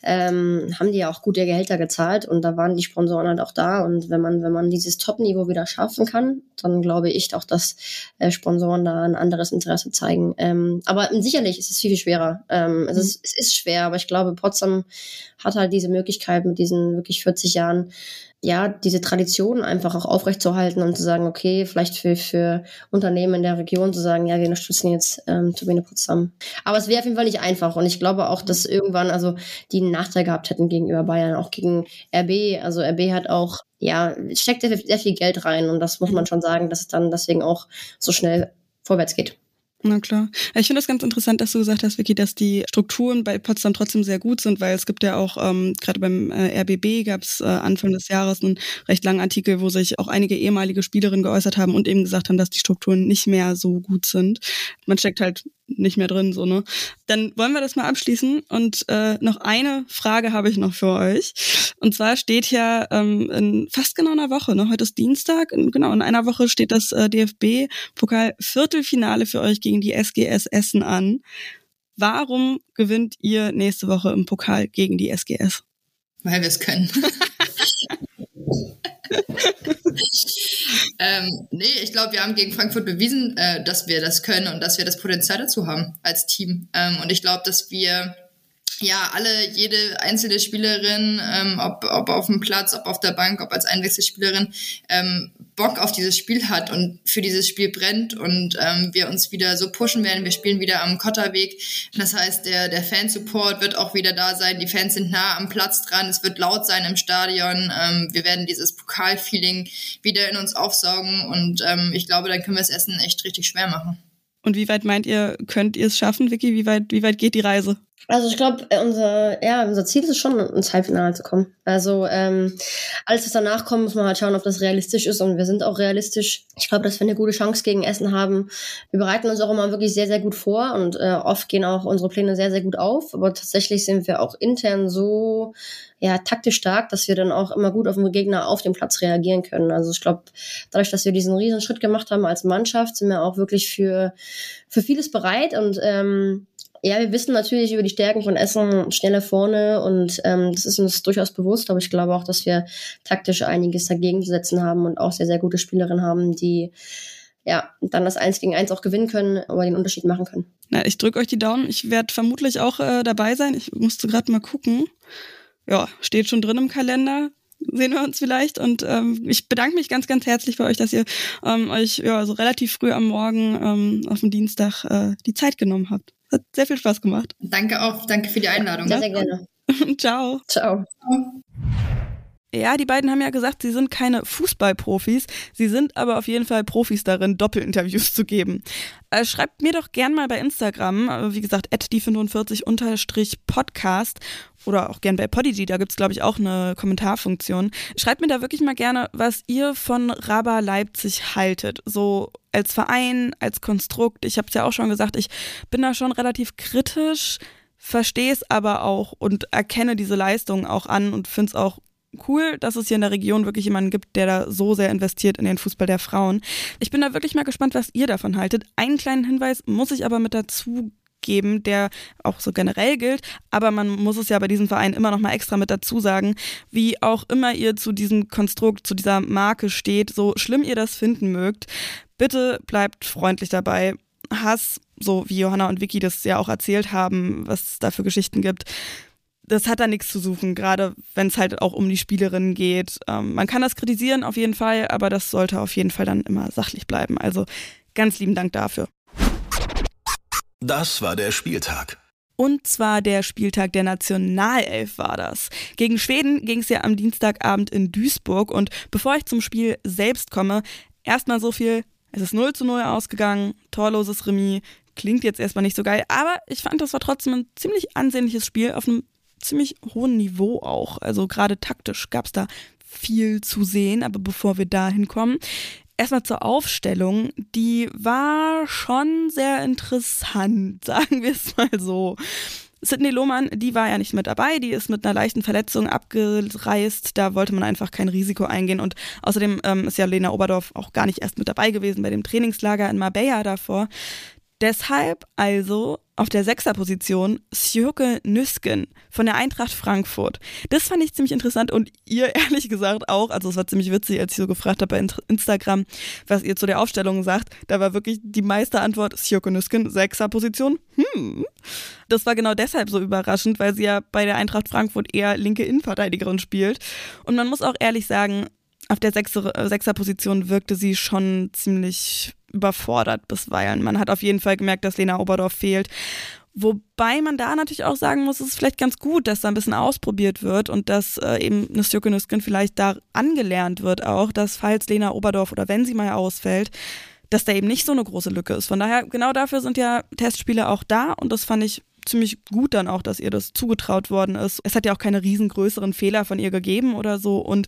ähm, haben die ja auch gute Gehälter gezahlt und da waren die Sponsoren halt auch da und wenn man wenn man dieses Top-Niveau wieder schaffen kann, dann glaube ich auch, dass äh, Sponsoren da ein anderes Interesse zeigen. Ähm, aber sicherlich ist es viel, viel schwerer. Ähm, es, ist, es ist schwer, aber ich glaube, Potsdam hat halt diese Möglichkeit mit diesen wirklich 40 Jahren ja, diese Tradition einfach auch aufrechtzuerhalten und zu sagen, okay, vielleicht für, für Unternehmen in der Region zu sagen, ja, wir unterstützen jetzt ähm, Turbine Potsdam. Aber es wäre auf jeden Fall nicht einfach und ich glaube auch, dass irgendwann, also die Nachteil gehabt hätten gegenüber Bayern, auch gegen RB. Also RB hat auch, ja, steckt sehr, viel Geld rein und das muss man schon sagen, dass es dann deswegen auch so schnell vorwärts geht. Na klar. Ich finde das ganz interessant, dass du gesagt hast, Vicky, dass die Strukturen bei Potsdam trotzdem sehr gut sind, weil es gibt ja auch, ähm, gerade beim äh, RBB gab es äh, Anfang des Jahres einen recht langen Artikel, wo sich auch einige ehemalige Spielerinnen geäußert haben und eben gesagt haben, dass die Strukturen nicht mehr so gut sind. Man steckt halt nicht mehr drin, so, ne? Dann wollen wir das mal abschließen und äh, noch eine Frage habe ich noch für euch. Und zwar steht ja ähm, in fast genau einer Woche, ne? Heute ist Dienstag, in, genau, in einer Woche steht das äh, DFB-Pokal-Viertelfinale für euch gegen die SGS Essen an. Warum gewinnt ihr nächste Woche im Pokal gegen die SGS? Weil wir es können. [laughs] [laughs] ähm, nee, ich glaube, wir haben gegen Frankfurt bewiesen, äh, dass wir das können und dass wir das Potenzial dazu haben als Team. Ähm, und ich glaube, dass wir ja, alle, jede einzelne Spielerin, ähm, ob, ob auf dem Platz, ob auf der Bank, ob als Einwechselspielerin, ähm, Bock auf dieses Spiel hat und für dieses Spiel brennt und ähm, wir uns wieder so pushen werden. Wir spielen wieder am Kotterweg. Das heißt, der, der Fansupport wird auch wieder da sein. Die Fans sind nah am Platz dran. Es wird laut sein im Stadion. Ähm, wir werden dieses Pokalfeeling wieder in uns aufsaugen und ähm, ich glaube, dann können wir das Essen echt richtig schwer machen. Und wie weit meint ihr, könnt ihr es schaffen, Vicky? Wie weit, wie weit geht die Reise? Also ich glaube, äh, unser, ja, unser Ziel ist schon, ins Halbfinale zu kommen. Also ähm, alles, was danach kommt, muss man halt schauen, ob das realistisch ist. Und wir sind auch realistisch. Ich glaube, dass wir eine gute Chance gegen Essen haben. Wir bereiten uns auch immer wirklich sehr, sehr gut vor und äh, oft gehen auch unsere Pläne sehr, sehr gut auf. Aber tatsächlich sind wir auch intern so ja, taktisch stark, dass wir dann auch immer gut auf den Gegner auf dem Platz reagieren können. Also ich glaube, dadurch, dass wir diesen riesen Schritt gemacht haben als Mannschaft, sind wir auch wirklich für, für vieles bereit und ähm, ja, wir wissen natürlich über die Stärken von Essen schneller vorne und ähm, das ist uns durchaus bewusst, aber ich glaube auch, dass wir taktisch einiges dagegen zu setzen haben und auch sehr, sehr gute Spielerinnen haben, die ja, dann das Eins gegen Eins auch gewinnen können, aber den Unterschied machen können. Na, ich drücke euch die Daumen. Ich werde vermutlich auch äh, dabei sein. Ich musste gerade mal gucken ja, steht schon drin im Kalender. Sehen wir uns vielleicht. Und ähm, ich bedanke mich ganz, ganz herzlich bei euch, dass ihr ähm, euch ja so relativ früh am Morgen ähm, auf dem Dienstag äh, die Zeit genommen habt. Hat sehr viel Spaß gemacht. Danke auch. Danke für die Einladung. Sehr, sehr gerne. [laughs] Ciao. Ciao. Ja, die beiden haben ja gesagt, sie sind keine Fußballprofis, sie sind aber auf jeden Fall Profis darin, Doppelinterviews zu geben. Äh, schreibt mir doch gern mal bei Instagram, äh, wie gesagt, die45-podcast oder auch gern bei Podigy, da gibt's glaube ich auch eine Kommentarfunktion. Schreibt mir da wirklich mal gerne, was ihr von Raba Leipzig haltet. So als Verein, als Konstrukt. Ich habe es ja auch schon gesagt, ich bin da schon relativ kritisch verstehe es aber auch und erkenne diese Leistung auch an und finde es auch cool, dass es hier in der Region wirklich jemanden gibt, der da so sehr investiert in den Fußball der Frauen. Ich bin da wirklich mal gespannt, was ihr davon haltet. Einen kleinen Hinweis muss ich aber mit dazu geben, der auch so generell gilt, aber man muss es ja bei diesem Verein immer noch mal extra mit dazu sagen, wie auch immer ihr zu diesem Konstrukt, zu dieser Marke steht, so schlimm ihr das finden mögt, bitte bleibt freundlich dabei. Hass, so wie Johanna und Vicky das ja auch erzählt haben, was es da für Geschichten gibt, das hat da nichts zu suchen, gerade wenn es halt auch um die Spielerinnen geht. Ähm, man kann das kritisieren auf jeden Fall, aber das sollte auf jeden Fall dann immer sachlich bleiben. Also ganz lieben Dank dafür. Das war der Spieltag. Und zwar der Spieltag der Nationalelf war das. Gegen Schweden ging es ja am Dienstagabend in Duisburg. Und bevor ich zum Spiel selbst komme, erstmal so viel. Es ist 0 zu 0 ausgegangen, torloses Remis. Klingt jetzt erstmal nicht so geil, aber ich fand, das war trotzdem ein ziemlich ansehnliches Spiel auf einem ziemlich hohen Niveau auch. Also gerade taktisch gab es da viel zu sehen. Aber bevor wir da hinkommen, erstmal zur Aufstellung. Die war schon sehr interessant, [laughs] sagen wir es mal so. Sidney Lohmann, die war ja nicht mit dabei, die ist mit einer leichten Verletzung abgereist. Da wollte man einfach kein Risiko eingehen. Und außerdem ähm, ist ja Lena Oberdorf auch gar nicht erst mit dabei gewesen bei dem Trainingslager in Marbella davor. Deshalb also auf der Sechserposition Sjöke Nüsken von der Eintracht Frankfurt. Das fand ich ziemlich interessant und ihr [laughs] ehrlich gesagt auch. Also es war ziemlich witzig, als ich so gefragt habe bei Instagram, was ihr zu der Aufstellung sagt. Da war wirklich die meiste Antwort Sjöke Nüsken, Sechserposition. Hm. Das war genau deshalb so überraschend, weil sie ja bei der Eintracht Frankfurt eher linke Innenverteidigerin spielt. Und man muss auch ehrlich sagen, auf der Sechserposition wirkte sie schon ziemlich überfordert bisweilen. Man hat auf jeden Fall gemerkt, dass Lena Oberdorf fehlt. Wobei man da natürlich auch sagen muss, es ist vielleicht ganz gut, dass da ein bisschen ausprobiert wird und dass äh, eben Nüstjöke Nüsken vielleicht da angelernt wird auch, dass falls Lena Oberdorf oder wenn sie mal ausfällt, dass da eben nicht so eine große Lücke ist. Von daher, genau dafür sind ja Testspiele auch da und das fand ich ziemlich gut dann auch, dass ihr das zugetraut worden ist. Es hat ja auch keine riesengrößeren Fehler von ihr gegeben oder so und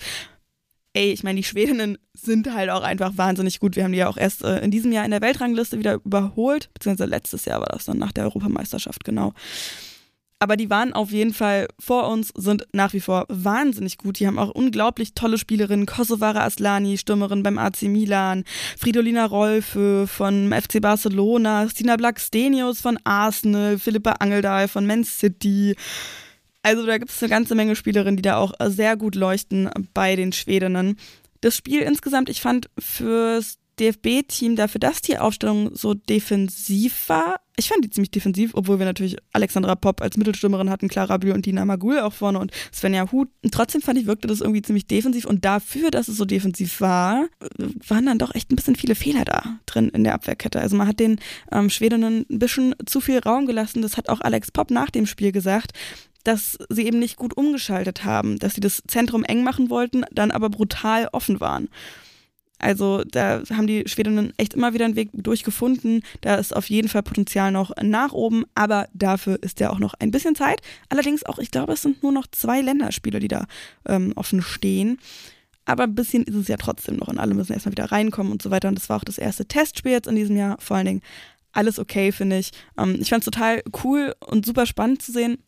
ey, ich meine, die Schwedinnen sind halt auch einfach wahnsinnig gut. Wir haben die ja auch erst äh, in diesem Jahr in der Weltrangliste wieder überholt, beziehungsweise letztes Jahr war das dann nach der Europameisterschaft, genau. Aber die waren auf jeden Fall vor uns, sind nach wie vor wahnsinnig gut. Die haben auch unglaublich tolle Spielerinnen. Kosovara Aslani, Stürmerin beim AC Milan. Fridolina Rolfe von FC Barcelona. Stina Blackstenius von Arsenal. Philippa Angeldahl von Man City. Also da gibt es eine ganze Menge Spielerinnen, die da auch sehr gut leuchten bei den Schwedinnen. Das Spiel insgesamt, ich fand fürs DFB-Team dafür, dass die Aufstellung so defensiv war. Ich fand die ziemlich defensiv, obwohl wir natürlich Alexandra Popp als Mittelstürmerin hatten, Clara Bühl und Dina Magul auch vorne und Svenja Huth. Trotzdem fand ich, wirkte das irgendwie ziemlich defensiv und dafür, dass es so defensiv war, waren dann doch echt ein bisschen viele Fehler da drin in der Abwehrkette. Also man hat den ähm, Schwedinnen ein bisschen zu viel Raum gelassen. Das hat auch Alex Popp nach dem Spiel gesagt dass sie eben nicht gut umgeschaltet haben, dass sie das Zentrum eng machen wollten, dann aber brutal offen waren. Also da haben die Schwedinnen echt immer wieder einen Weg durchgefunden. Da ist auf jeden Fall Potenzial noch nach oben, aber dafür ist ja auch noch ein bisschen Zeit. Allerdings auch, ich glaube, es sind nur noch zwei Länderspiele, die da ähm, offen stehen. Aber ein bisschen ist es ja trotzdem noch und alle müssen erstmal wieder reinkommen und so weiter. Und das war auch das erste Testspiel jetzt in diesem Jahr. Vor allen Dingen alles okay, finde ich. Ähm, ich fand es total cool und super spannend zu sehen,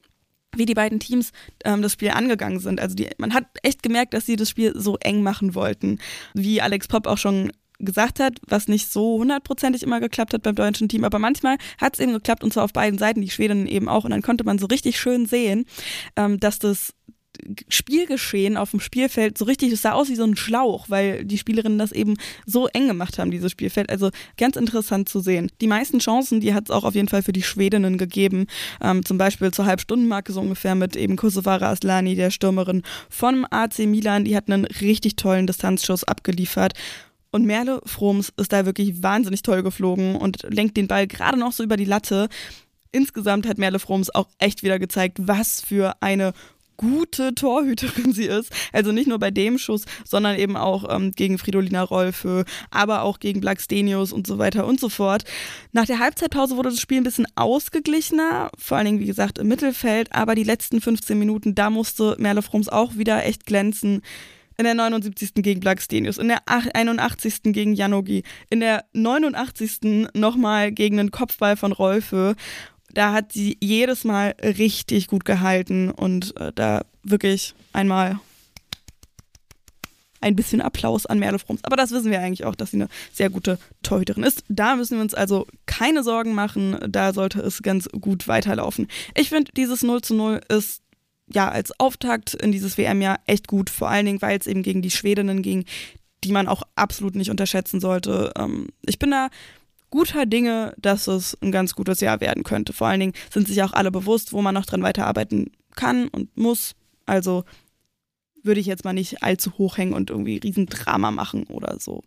wie die beiden Teams ähm, das Spiel angegangen sind. Also die, man hat echt gemerkt, dass sie das Spiel so eng machen wollten. Wie Alex Popp auch schon gesagt hat, was nicht so hundertprozentig immer geklappt hat beim deutschen Team, aber manchmal hat es eben geklappt und zwar auf beiden Seiten, die Schwedinnen eben auch. Und dann konnte man so richtig schön sehen, ähm, dass das Spielgeschehen auf dem Spielfeld so richtig, es sah aus wie so ein Schlauch, weil die Spielerinnen das eben so eng gemacht haben, dieses Spielfeld. Also ganz interessant zu sehen. Die meisten Chancen, die hat es auch auf jeden Fall für die Schwedinnen gegeben. Ähm, zum Beispiel zur Halbstundenmarke so ungefähr mit eben Kosovara Aslani, der Stürmerin vom AC Milan. Die hat einen richtig tollen Distanzschuss abgeliefert. Und Merle Froms ist da wirklich wahnsinnig toll geflogen und lenkt den Ball gerade noch so über die Latte. Insgesamt hat Merle Froms auch echt wieder gezeigt, was für eine gute Torhüterin sie ist. Also nicht nur bei dem Schuss, sondern eben auch ähm, gegen Fridolina Rolfe, aber auch gegen Blackstenius und so weiter und so fort. Nach der Halbzeitpause wurde das Spiel ein bisschen ausgeglichener, vor allen Dingen, wie gesagt, im Mittelfeld, aber die letzten 15 Minuten, da musste Merle Froms auch wieder echt glänzen in der 79. gegen Blackstenius, in der 81. gegen Janogi, in der 89. nochmal gegen einen Kopfball von Rolfe da hat sie jedes Mal richtig gut gehalten und äh, da wirklich einmal ein bisschen Applaus an Merle Frums. Aber das wissen wir eigentlich auch, dass sie eine sehr gute Torhüterin ist. Da müssen wir uns also keine Sorgen machen. Da sollte es ganz gut weiterlaufen. Ich finde, dieses 0 zu 0 ist ja als Auftakt in dieses WM-Jahr echt gut. Vor allen Dingen, weil es eben gegen die Schwedinnen ging, die man auch absolut nicht unterschätzen sollte. Ähm, ich bin da guter Dinge, dass es ein ganz gutes Jahr werden könnte. Vor allen Dingen sind sich auch alle bewusst, wo man noch dran weiterarbeiten kann und muss. Also würde ich jetzt mal nicht allzu hoch hängen und irgendwie Riesendrama machen oder so.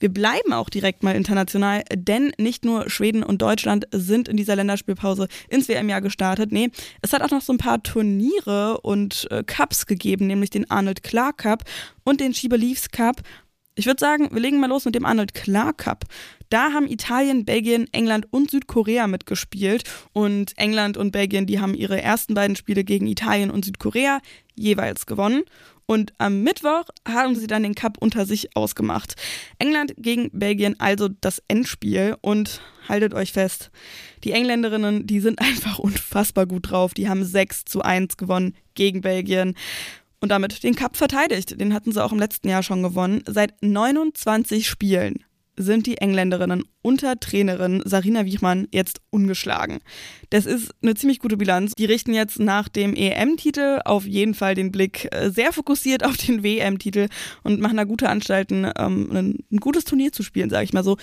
Wir bleiben auch direkt mal international, denn nicht nur Schweden und Deutschland sind in dieser Länderspielpause ins WM-Jahr gestartet. Nee, es hat auch noch so ein paar Turniere und äh, Cups gegeben, nämlich den Arnold Clark Cup und den She Believes Cup. Ich würde sagen, wir legen mal los mit dem Arnold Clark Cup. Da haben Italien, Belgien, England und Südkorea mitgespielt. Und England und Belgien, die haben ihre ersten beiden Spiele gegen Italien und Südkorea jeweils gewonnen. Und am Mittwoch haben sie dann den Cup unter sich ausgemacht. England gegen Belgien, also das Endspiel. Und haltet euch fest, die Engländerinnen, die sind [laughs] einfach unfassbar gut drauf. Die haben 6 zu 1 gewonnen gegen Belgien und damit den Cup verteidigt. Den hatten sie auch im letzten Jahr schon gewonnen. Seit 29 Spielen sind die Engländerinnen unter Trainerin Sarina Wichmann jetzt ungeschlagen. Das ist eine ziemlich gute Bilanz. Die richten jetzt nach dem EM-Titel auf jeden Fall den Blick äh, sehr fokussiert auf den WM-Titel und machen da gute Anstalten, ähm, ein, gutes Turnier zu spielen, sage ich mal so,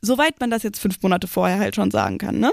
Soweit man das jetzt fünf Monate vorher halt schon sagen kann. Ne?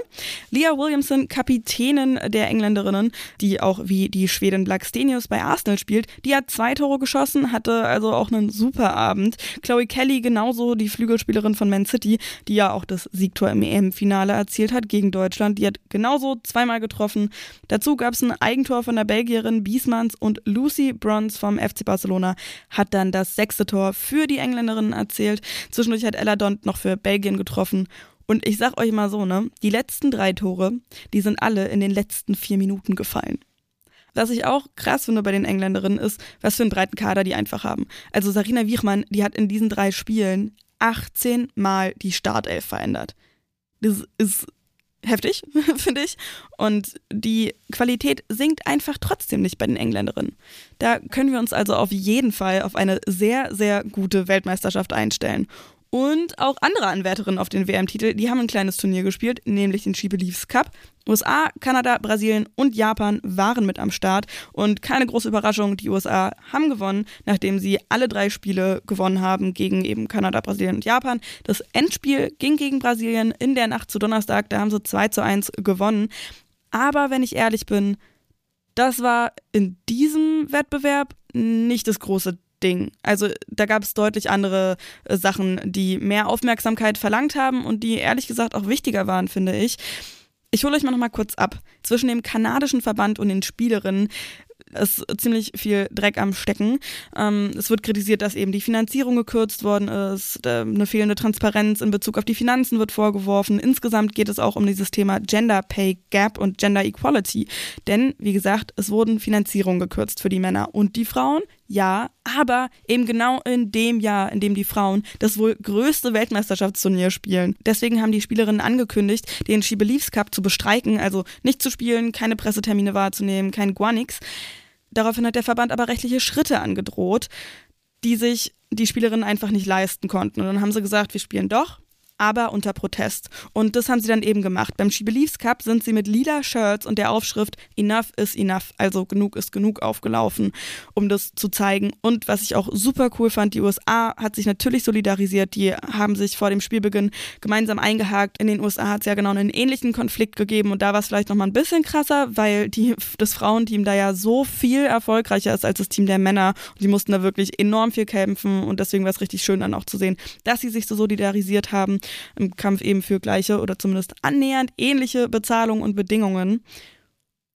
Leah Williamson, Kapitänin der Engländerinnen, die auch wie die Schwedin Blackstenius bei Arsenal spielt, die hat zwei Tore geschossen, hatte also auch einen super Abend. Chloe Kelly genauso, die Flügelspielerin von Man City, die ja auch das Siegtor im EM-Finale erzielt hat gegen Deutschland, die hat genauso zweimal getroffen. Dazu gab es ein Eigentor von der Belgierin Biesmanns und Lucy Bronze vom FC Barcelona hat dann das sechste Tor für die Engländerinnen erzielt. Zwischendurch hat Ella Dont noch für Belgien getroffen. Und ich sag euch mal so, ne, die letzten drei Tore, die sind alle in den letzten vier Minuten gefallen. Was ich auch krass finde bei den Engländerinnen ist, was für einen breiten Kader die einfach haben. Also Sarina Wiechmann, die hat in diesen drei Spielen 18 Mal die Startelf verändert. Das ist heftig, [laughs] finde ich. Und die Qualität sinkt einfach trotzdem nicht bei den Engländerinnen. Da können wir uns also auf jeden Fall auf eine sehr, sehr gute Weltmeisterschaft einstellen. Und auch andere Anwärterinnen auf den WM-Titel, die haben ein kleines Turnier gespielt, nämlich den She Believes Cup. USA, Kanada, Brasilien und Japan waren mit am Start. Und keine große Überraschung, die USA haben gewonnen, nachdem sie alle drei Spiele gewonnen haben gegen eben Kanada, Brasilien und Japan. Das Endspiel ging gegen Brasilien in der Nacht zu Donnerstag, da haben sie 2 zu 1 gewonnen. Aber wenn ich ehrlich bin, das war in diesem Wettbewerb nicht das große Ding. Also da gab es deutlich andere äh, Sachen, die mehr Aufmerksamkeit verlangt haben und die ehrlich gesagt auch wichtiger waren, finde ich. Ich hole euch mal noch mal kurz ab. Zwischen dem kanadischen Verband und den Spielerinnen ist ziemlich viel Dreck am Stecken. Ähm, es wird kritisiert, dass eben die Finanzierung gekürzt worden ist, eine fehlende Transparenz in Bezug auf die Finanzen wird vorgeworfen. Insgesamt geht es auch um dieses Thema Gender Pay Gap und Gender Equality. Denn, wie gesagt, es wurden Finanzierungen gekürzt für die Männer und die Frauen. Ja, aber eben genau in dem Jahr, in dem die Frauen das wohl größte Weltmeisterschaftsturnier spielen. Deswegen haben die Spielerinnen angekündigt, den She Believes Cup zu bestreiken, also nicht zu spielen, keine Pressetermine wahrzunehmen, kein Guanix. Daraufhin hat der Verband aber rechtliche Schritte angedroht, die sich die Spielerinnen einfach nicht leisten konnten. Und dann haben sie gesagt, wir spielen doch, aber unter Protest. Und das haben sie dann eben gemacht. Beim She Believes Cup sind sie mit lila Shirts und der Aufschrift Enough is enough, also genug ist genug aufgelaufen, um das zu zeigen. Und was ich auch super cool fand, die USA hat sich natürlich solidarisiert. Die haben sich vor dem Spielbeginn gemeinsam eingehakt. In den USA hat es ja genau einen ähnlichen Konflikt gegeben und da war es vielleicht nochmal ein bisschen krasser, weil die, das Frauenteam da ja so viel erfolgreicher ist als das Team der Männer. Und die mussten da wirklich enorm viel kämpfen und deswegen war es richtig schön dann auch zu sehen, dass sie sich so solidarisiert haben im Kampf eben für gleiche oder zumindest annähernd ähnliche Bezahlung und Bedingungen.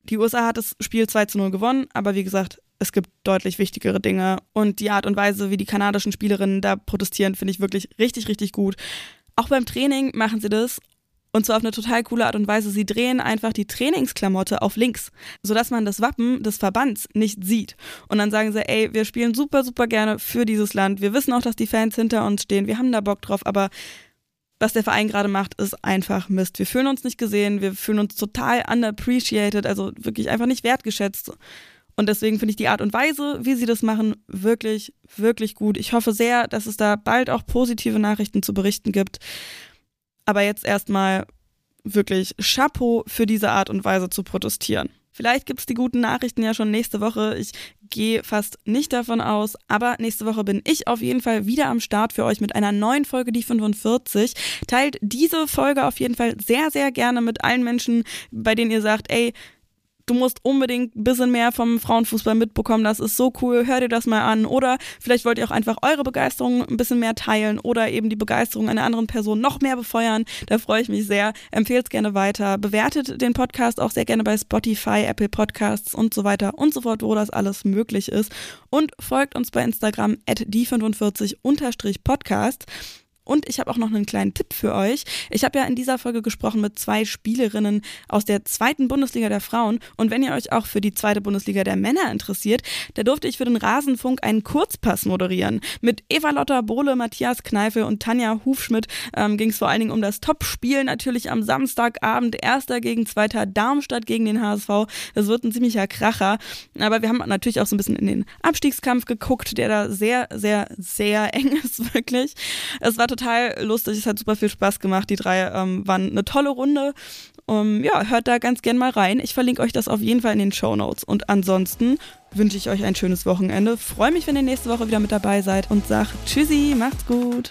Die USA hat das Spiel 2 zu 0 gewonnen, aber wie gesagt, es gibt deutlich wichtigere Dinge. Und die Art und Weise, wie die kanadischen Spielerinnen da protestieren, finde ich wirklich richtig, richtig gut. Auch beim Training machen sie das. Und zwar auf eine total coole Art und Weise. Sie drehen einfach die Trainingsklamotte auf links, sodass man das Wappen des Verbands nicht sieht. Und dann sagen sie, ey, wir spielen super, super gerne für dieses Land. Wir wissen auch, dass die Fans hinter uns stehen. Wir haben da Bock drauf, aber was der Verein gerade macht, ist einfach Mist. Wir fühlen uns nicht gesehen, wir fühlen uns total underappreciated, also wirklich einfach nicht wertgeschätzt. Und deswegen finde ich die Art und Weise, wie sie das machen, wirklich, wirklich gut. Ich hoffe sehr, dass es da bald auch positive Nachrichten zu berichten gibt. Aber jetzt erstmal wirklich Chapeau für diese Art und Weise zu protestieren. Vielleicht gibt es die guten Nachrichten ja schon nächste Woche. Ich gehe fast nicht davon aus, aber nächste Woche bin ich auf jeden Fall wieder am Start für euch mit einer neuen Folge, die 45. Teilt diese Folge auf jeden Fall sehr, sehr gerne mit allen Menschen, bei denen ihr sagt, ey, du musst unbedingt ein bisschen mehr vom Frauenfußball mitbekommen, das ist so cool, hör dir das mal an. Oder vielleicht wollt ihr auch einfach eure Begeisterung ein bisschen mehr teilen oder eben die Begeisterung einer anderen Person noch mehr befeuern. Da freue ich mich sehr. Empfehlt es gerne weiter. Bewertet den Podcast auch sehr gerne bei Spotify, Apple Podcasts und so weiter und so fort, wo das alles möglich ist. Und folgt uns bei Instagram at die45-podcast. Und ich habe auch noch einen kleinen Tipp für euch. Ich habe ja in dieser Folge gesprochen mit zwei Spielerinnen aus der zweiten Bundesliga der Frauen. Und wenn ihr euch auch für die zweite Bundesliga der Männer interessiert, da durfte ich für den Rasenfunk einen Kurzpass moderieren. Mit Eva Lotter Bohle, Matthias Kneife und Tanja Hufschmidt ähm, ging es vor allen Dingen um das Topspiel natürlich am Samstagabend. Erster gegen Zweiter Darmstadt gegen den HSV. Das wird ein ziemlicher Kracher. Aber wir haben natürlich auch so ein bisschen in den Abstiegskampf geguckt, der da sehr, sehr, sehr [laughs] eng ist, wirklich. Es war total lustig, es hat super viel Spaß gemacht. Die drei ähm, waren eine tolle Runde. Um, ja, hört da ganz gern mal rein. Ich verlinke euch das auf jeden Fall in den Show Notes. Und ansonsten wünsche ich euch ein schönes Wochenende. Freue mich, wenn ihr nächste Woche wieder mit dabei seid und sag Tschüssi, macht's gut.